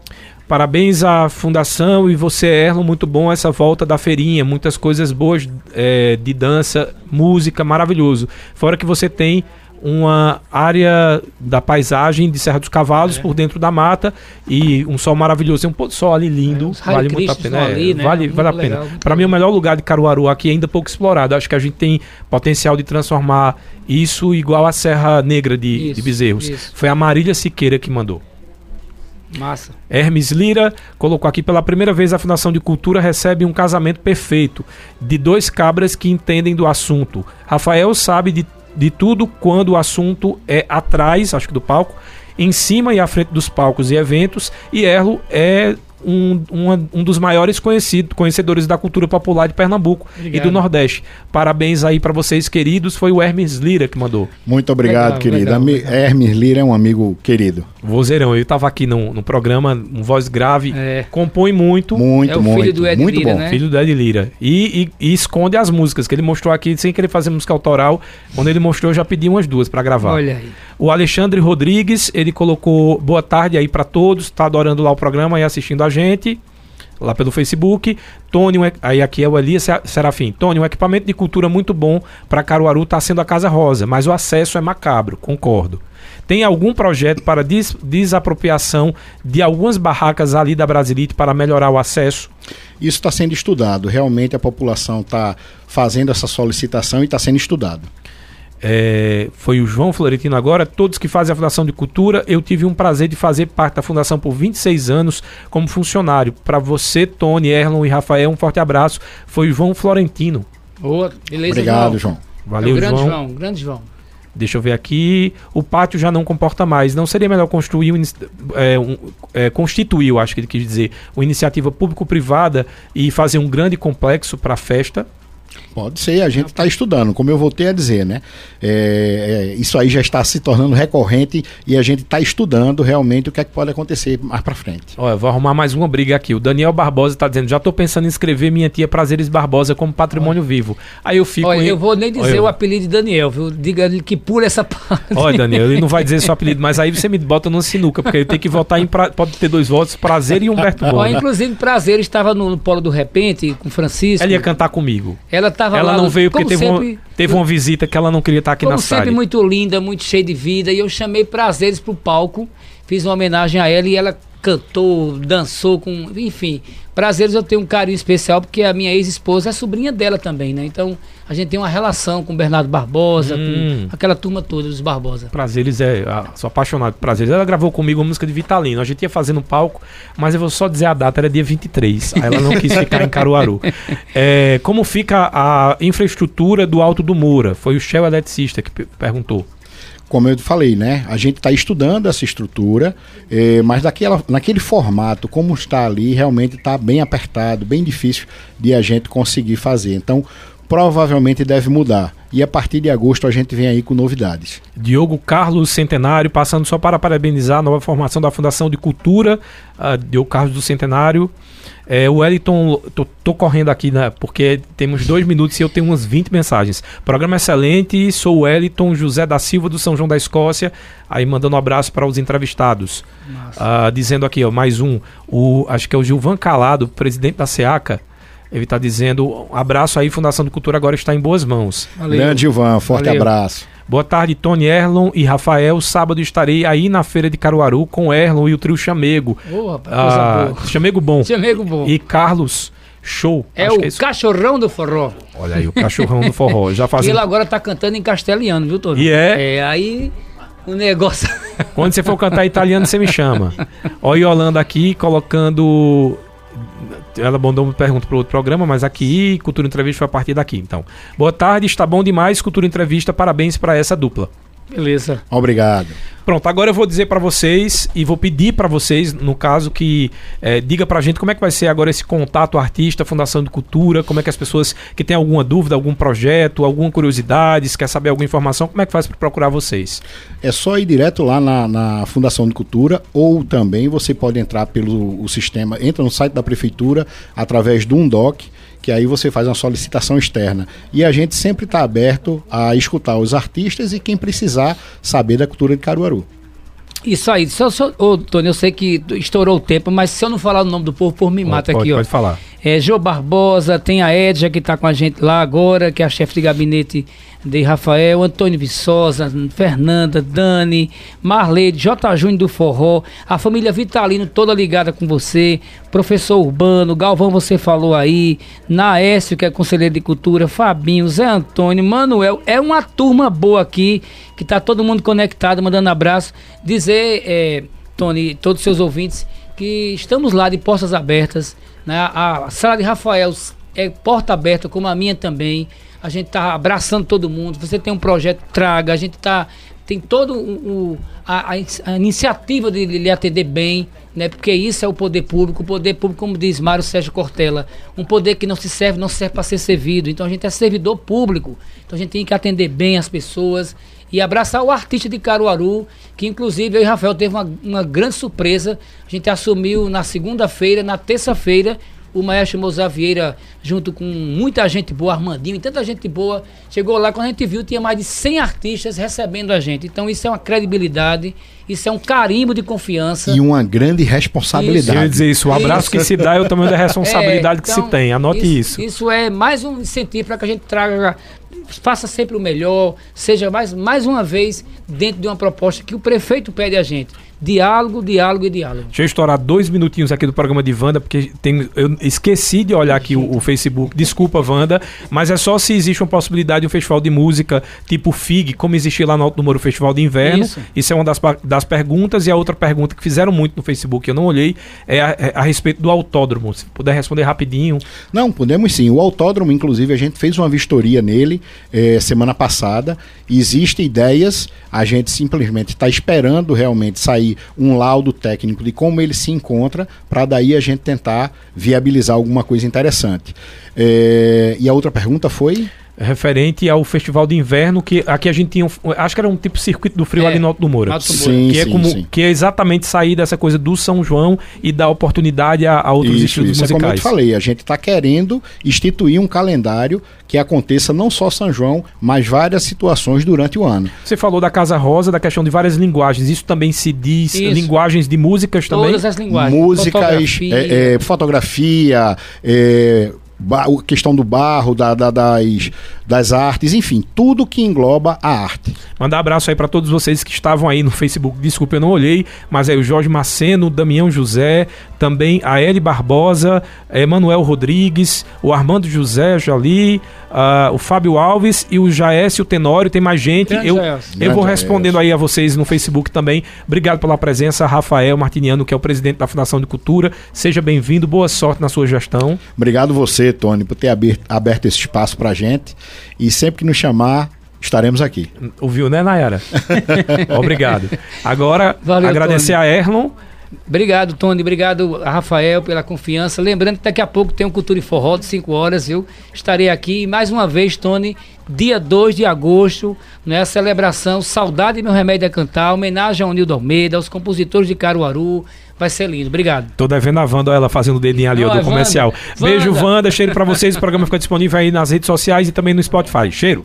Parabéns à fundação e você, Erlon, muito bom essa volta da feirinha, muitas coisas boas é, de dança, música, maravilhoso. Fora que você tem uma área da paisagem de Serra dos Cavalos é. por dentro da mata e um sol maravilhoso, um pôr sol ali lindo, é, vale muito a pena. É, ali, né? Vale, vale a pena. Para mim o melhor lugar de Caruaru aqui é ainda pouco explorado. Acho que a gente tem potencial de transformar isso igual a Serra Negra de, isso, de Bezerros. Isso. Foi a Marília Siqueira que mandou. Massa. Hermes Lira colocou aqui pela primeira vez a Fundação de Cultura recebe um casamento perfeito de dois cabras que entendem do assunto. Rafael sabe de, de tudo quando o assunto é atrás, acho que do palco, em cima e à frente dos palcos e eventos, e Erlo é um, um, um dos maiores conhecido, conhecedores da cultura popular de Pernambuco obrigado. e do Nordeste. Parabéns aí para vocês, queridos. Foi o Hermes Lira que mandou. Muito obrigado, legal, querido. Legal, Hermes Lira é um amigo querido. Vozeirão, eu estava aqui no, no programa, um voz grave, é. compõe muito. Muito, é o muito. Filho do Ed muito Lira, bom. Né? Filho do Ed Lira. E, e, e, esconde as músicas, que ele mostrou aqui, sem querer fazer música autoral. Quando ele mostrou, eu já pedi umas duas para gravar. Olha aí. O Alexandre Rodrigues, ele colocou boa tarde aí para todos, está adorando lá o programa e assistindo a gente lá pelo Facebook. Tony, aí aqui é o Elias Serafim. Tony, um equipamento de cultura muito bom para Caruaru está sendo a Casa Rosa, mas o acesso é macabro, concordo. Tem algum projeto para des desapropriação de algumas barracas ali da Brasilite para melhorar o acesso? Isso está sendo estudado. Realmente a população está fazendo essa solicitação e está sendo estudado é, foi o João Florentino agora, todos que fazem a Fundação de Cultura, eu tive um prazer de fazer parte da Fundação por 26 anos como funcionário. Para você, Tony, Erlon e Rafael, um forte abraço. Foi o João Florentino. Boa, beleza, Obrigado, João. João. Valeu, é grande João. João. Grande João. Deixa eu ver aqui. O pátio já não comporta mais. Não seria melhor construir um, é, um, é, constituir, eu acho que ele quis dizer, uma iniciativa público-privada e fazer um grande complexo para a festa? Pode ser, a gente está estudando, como eu voltei a dizer, né? É, é, isso aí já está se tornando recorrente e a gente está estudando realmente o que é que pode acontecer mais para frente. Olha, vou arrumar mais uma briga aqui. O Daniel Barbosa está dizendo: já estou pensando em escrever minha tia Prazeres Barbosa como patrimônio Olha. vivo. Aí eu fico. Olha, em... eu vou nem dizer Olha, o apelido de Daniel, viu? Diga-lhe que pula essa parte. Olha, Daniel, ele não vai dizer seu apelido, mas aí você me bota no sinuca, porque eu tenho que votar em. Pra... Pode ter dois votos, Prazer e Humberto Bom. Inclusive, Prazer estava no Polo do Repente com Francisco. Ela ia cantar comigo. Ela estava ela lá, não veio porque teve, sempre, uma, teve uma visita que ela não queria estar aqui na cidade. sempre muito linda, muito cheia de vida. E eu chamei prazeres pro palco, fiz uma homenagem a ela e ela cantou, dançou com. Enfim, prazeres eu tenho um carinho especial porque a minha ex-esposa é sobrinha dela também, né? Então a gente tem uma relação com o Bernardo Barbosa, hum. com aquela turma toda dos Barbosa. Prazeres é. Ah, sou apaixonado por prazeres. Ela gravou comigo uma música de Vitalino. A gente ia fazer no palco, mas eu vou só dizer a data, era dia 23. Aí ela não quis ficar em Caruaru. É, como fica a infraestrutura do Alto do Moura? Foi o Shell Eletricista que perguntou como eu falei, né? A gente está estudando essa estrutura, eh, mas daquela, naquele formato, como está ali, realmente está bem apertado, bem difícil de a gente conseguir fazer. Então, provavelmente deve mudar. E a partir de agosto a gente vem aí com novidades. Diogo Carlos Centenário, passando só para parabenizar a nova formação da Fundação de Cultura, uh, Diogo Carlos do Centenário. É, o Wellington, tô, tô, correndo aqui, né, porque temos dois minutos e eu tenho umas 20 mensagens. Programa excelente, sou o Wellington José da Silva do São João da Escócia. Aí mandando um abraço para os entrevistados. Uh, dizendo aqui, ó, mais um, o, acho que é o Gilvan Calado, presidente da SEACA. Ele está dizendo: um abraço aí, Fundação de Cultura agora está em boas mãos. Valeu. Grande Ivan, forte Valeu. abraço. Boa tarde, Tony Erlon e Rafael. Sábado estarei aí na feira de Caruaru com Erlon e o trio Chamego. Oh, rapaz, ah, Chamego bom. Chamego bom. E Carlos. Show. É o é cachorrão do forró. Olha aí, o cachorrão do forró. Já fazendo... ele agora tá cantando em castelhano, viu, Tony? E é? É, aí o negócio... Quando você for cantar italiano, você me chama. Olha Yolanda aqui colocando ela mandou uma pergunta para outro programa, mas aqui Cultura Entrevista foi a partir daqui. Então, boa tarde, está bom demais Cultura Entrevista, parabéns para essa dupla. Beleza. Obrigado. Pronto, agora eu vou dizer para vocês e vou pedir para vocês, no caso, que é, diga para a gente como é que vai ser agora esse contato artista, Fundação de Cultura, como é que as pessoas que têm alguma dúvida, algum projeto, alguma curiosidade, se quer saber alguma informação, como é que faz para procurar vocês? É só ir direto lá na, na, Fundação de Cultura ou também você pode entrar pelo o sistema, entra no site da prefeitura através do Undoc que aí você faz uma solicitação externa. E a gente sempre está aberto a escutar os artistas e quem precisar saber da cultura de Caruaru. Isso aí, só, só, ô, Tony, eu sei que estourou o tempo, mas se eu não falar o nome do povo, por me mata pode, aqui, ó. Pode falar. É, Jô Barbosa, tem a Edja que está com a gente lá agora, que é a chefe de gabinete de Rafael, Antônio Viçosa, Fernanda, Dani, Marleide, J. Júnior do Forró, a família Vitalino toda ligada com você, professor Urbano, Galvão, você falou aí, Naécio, que é conselheiro de cultura, Fabinho, Zé Antônio, Manuel, é uma turma boa aqui, que está todo mundo conectado, mandando abraço, dizer, é, Tony, todos os seus ouvintes, que estamos lá de portas abertas, né? a sala de Rafael é porta aberta, como a minha também, a gente está abraçando todo mundo. Você tem um projeto, traga. A gente tá tem todo o, a, a, iniciativa de lhe atender bem, né? Porque isso é o poder público. O poder público, como diz Mário Sérgio Cortella, um poder que não se serve, não serve para ser servido. Então a gente é servidor público. Então a gente tem que atender bem as pessoas e abraçar o artista de Caruaru, que inclusive eu e Rafael teve uma, uma grande surpresa. A gente assumiu na segunda-feira, na terça-feira, o maestro Mozart Vieira, junto com muita gente boa, Armandinho e tanta gente boa, chegou lá, quando a gente viu, tinha mais de 100 artistas recebendo a gente. Então isso é uma credibilidade, isso é um carimbo de confiança. E uma grande responsabilidade. Eu ia dizer isso, o abraço isso. que se dá é o tamanho da responsabilidade é, então, que se então, tem, anote isso. Isso, isso é mais um incentivo para que a gente traga faça sempre o melhor, seja mais, mais uma vez dentro de uma proposta que o prefeito pede a gente. Diálogo, diálogo e diálogo. Deixa eu estourar dois minutinhos aqui do programa de Wanda, porque tem, eu esqueci de olhar aqui o, o, Facebook. Desculpa, Wanda, mas é só se existe uma possibilidade de um festival de música tipo FIG, como existia lá no Alto Número Festival de Inverno. Isso, Isso é uma das, das perguntas. E a outra pergunta que fizeram muito no Facebook, eu não olhei, é a, é a respeito do autódromo. Se puder responder rapidinho. Não, podemos sim. O autódromo, inclusive, a gente fez uma vistoria nele é, semana passada. Existem ideias, a gente simplesmente está esperando realmente sair um laudo técnico de como ele se encontra, para daí a gente tentar viabilizar alguma coisa interessante. É, e a outra pergunta foi? Referente ao festival de inverno que aqui a gente tinha um, acho que era um tipo circuito do frio é, ali no Alto do Moura sim, que é sim, como sim. que é exatamente sair dessa coisa do São João e dar oportunidade a, a outros isso, estilos isso musicais. É como eu te falei, a gente está querendo instituir um calendário que aconteça não só São João, mas várias situações durante o ano. Você falou da Casa Rosa, da questão de várias linguagens. Isso também se diz isso. linguagens de músicas também? Todas as linguagens. Músicas, fotografia, é, é, fotografia é, a questão do barro, da, da, das, das artes, enfim, tudo que engloba a arte. Mandar abraço aí para todos vocês que estavam aí no Facebook. Desculpa, eu não olhei, mas aí o Jorge Maceno, Damião José, também a Eli Barbosa, Emanuel Rodrigues, o Armando José, Jali, uh, o Fábio Alves e o Jaécio Tenório. Tem mais gente. eu, eu vou respondendo aí a vocês no Facebook também. Obrigado pela presença, Rafael Martiniano, que é o presidente da Fundação de Cultura. Seja bem-vindo, boa sorte na sua gestão. Obrigado você, Tony, por ter aberto esse espaço para gente. E sempre que nos chamar, estaremos aqui. Ouviu, né, Nayara? Obrigado. Agora, Valeu, agradecer Tony. a Erlon Obrigado, Tony. Obrigado Rafael pela confiança. Lembrando que daqui a pouco tem um Cultura e Forró de 5 horas. Eu estarei aqui mais uma vez, Tony, dia 2 de agosto, né? celebração Saudade Meu Remédio é Cantar, homenagem ao Nildo Almeida, aos compositores de Caruaru. Vai ser lindo. Obrigado. Tô devendo a Wanda, ela fazendo o dedinho ali, ó, do comercial. Wanda. Beijo, Wanda. Cheiro para vocês. O programa fica disponível aí nas redes sociais e também no Spotify. Cheiro.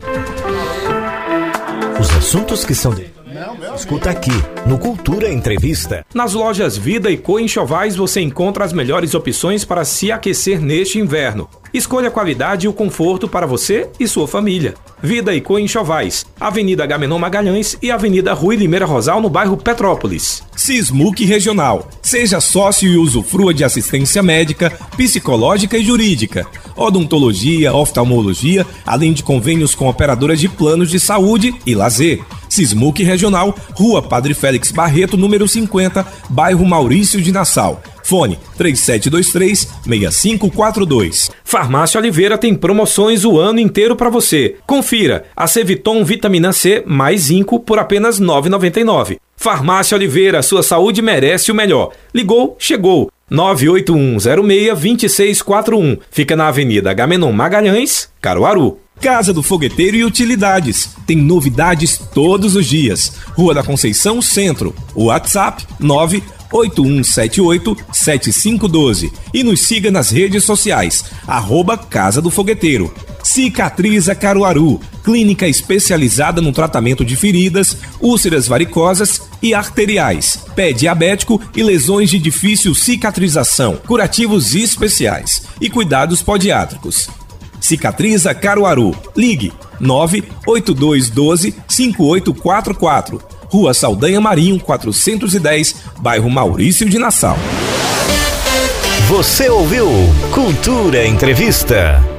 Os assuntos que são de Escuta aqui, no Cultura Entrevista. Nas lojas Vida e Co Enxovais você encontra as melhores opções para se aquecer neste inverno. Escolha a qualidade e o conforto para você e sua família. Vida e Co Enxovais, Avenida Gamenon Magalhães e Avenida Rui Limeira Rosal, no bairro Petrópolis. Sismuc Regional. Seja sócio e usufrua de assistência médica, psicológica e jurídica, odontologia, oftalmologia, além de convênios com operadoras de planos de saúde e lazer. Sismuc Regional, Rua Padre Félix Barreto, número 50, bairro Maurício de Nassau. Fone 3723-6542. Farmácia Oliveira tem promoções o ano inteiro para você. Confira: a Ceviton Vitamina C mais zinco por apenas R$ 9,99. Farmácia Oliveira, sua saúde merece o melhor. Ligou, chegou. 981062641. Fica na Avenida Gamenon Magalhães, Caruaru. Casa do Fogueteiro e Utilidades. Tem novidades todos os dias. Rua da Conceição Centro. WhatsApp 9 8178-7512 e nos siga nas redes sociais, arroba Casa do Fogueteiro. Cicatriza Caruaru, clínica especializada no tratamento de feridas, úlceras varicosas e arteriais, pé diabético e lesões de difícil cicatrização, curativos especiais. e cuidados podiátricos. Cicatriza Caruaru. Ligue 98212 5844. Rua Saldanha Marinho 410, bairro Maurício de Nassau. Você ouviu Cultura Entrevista.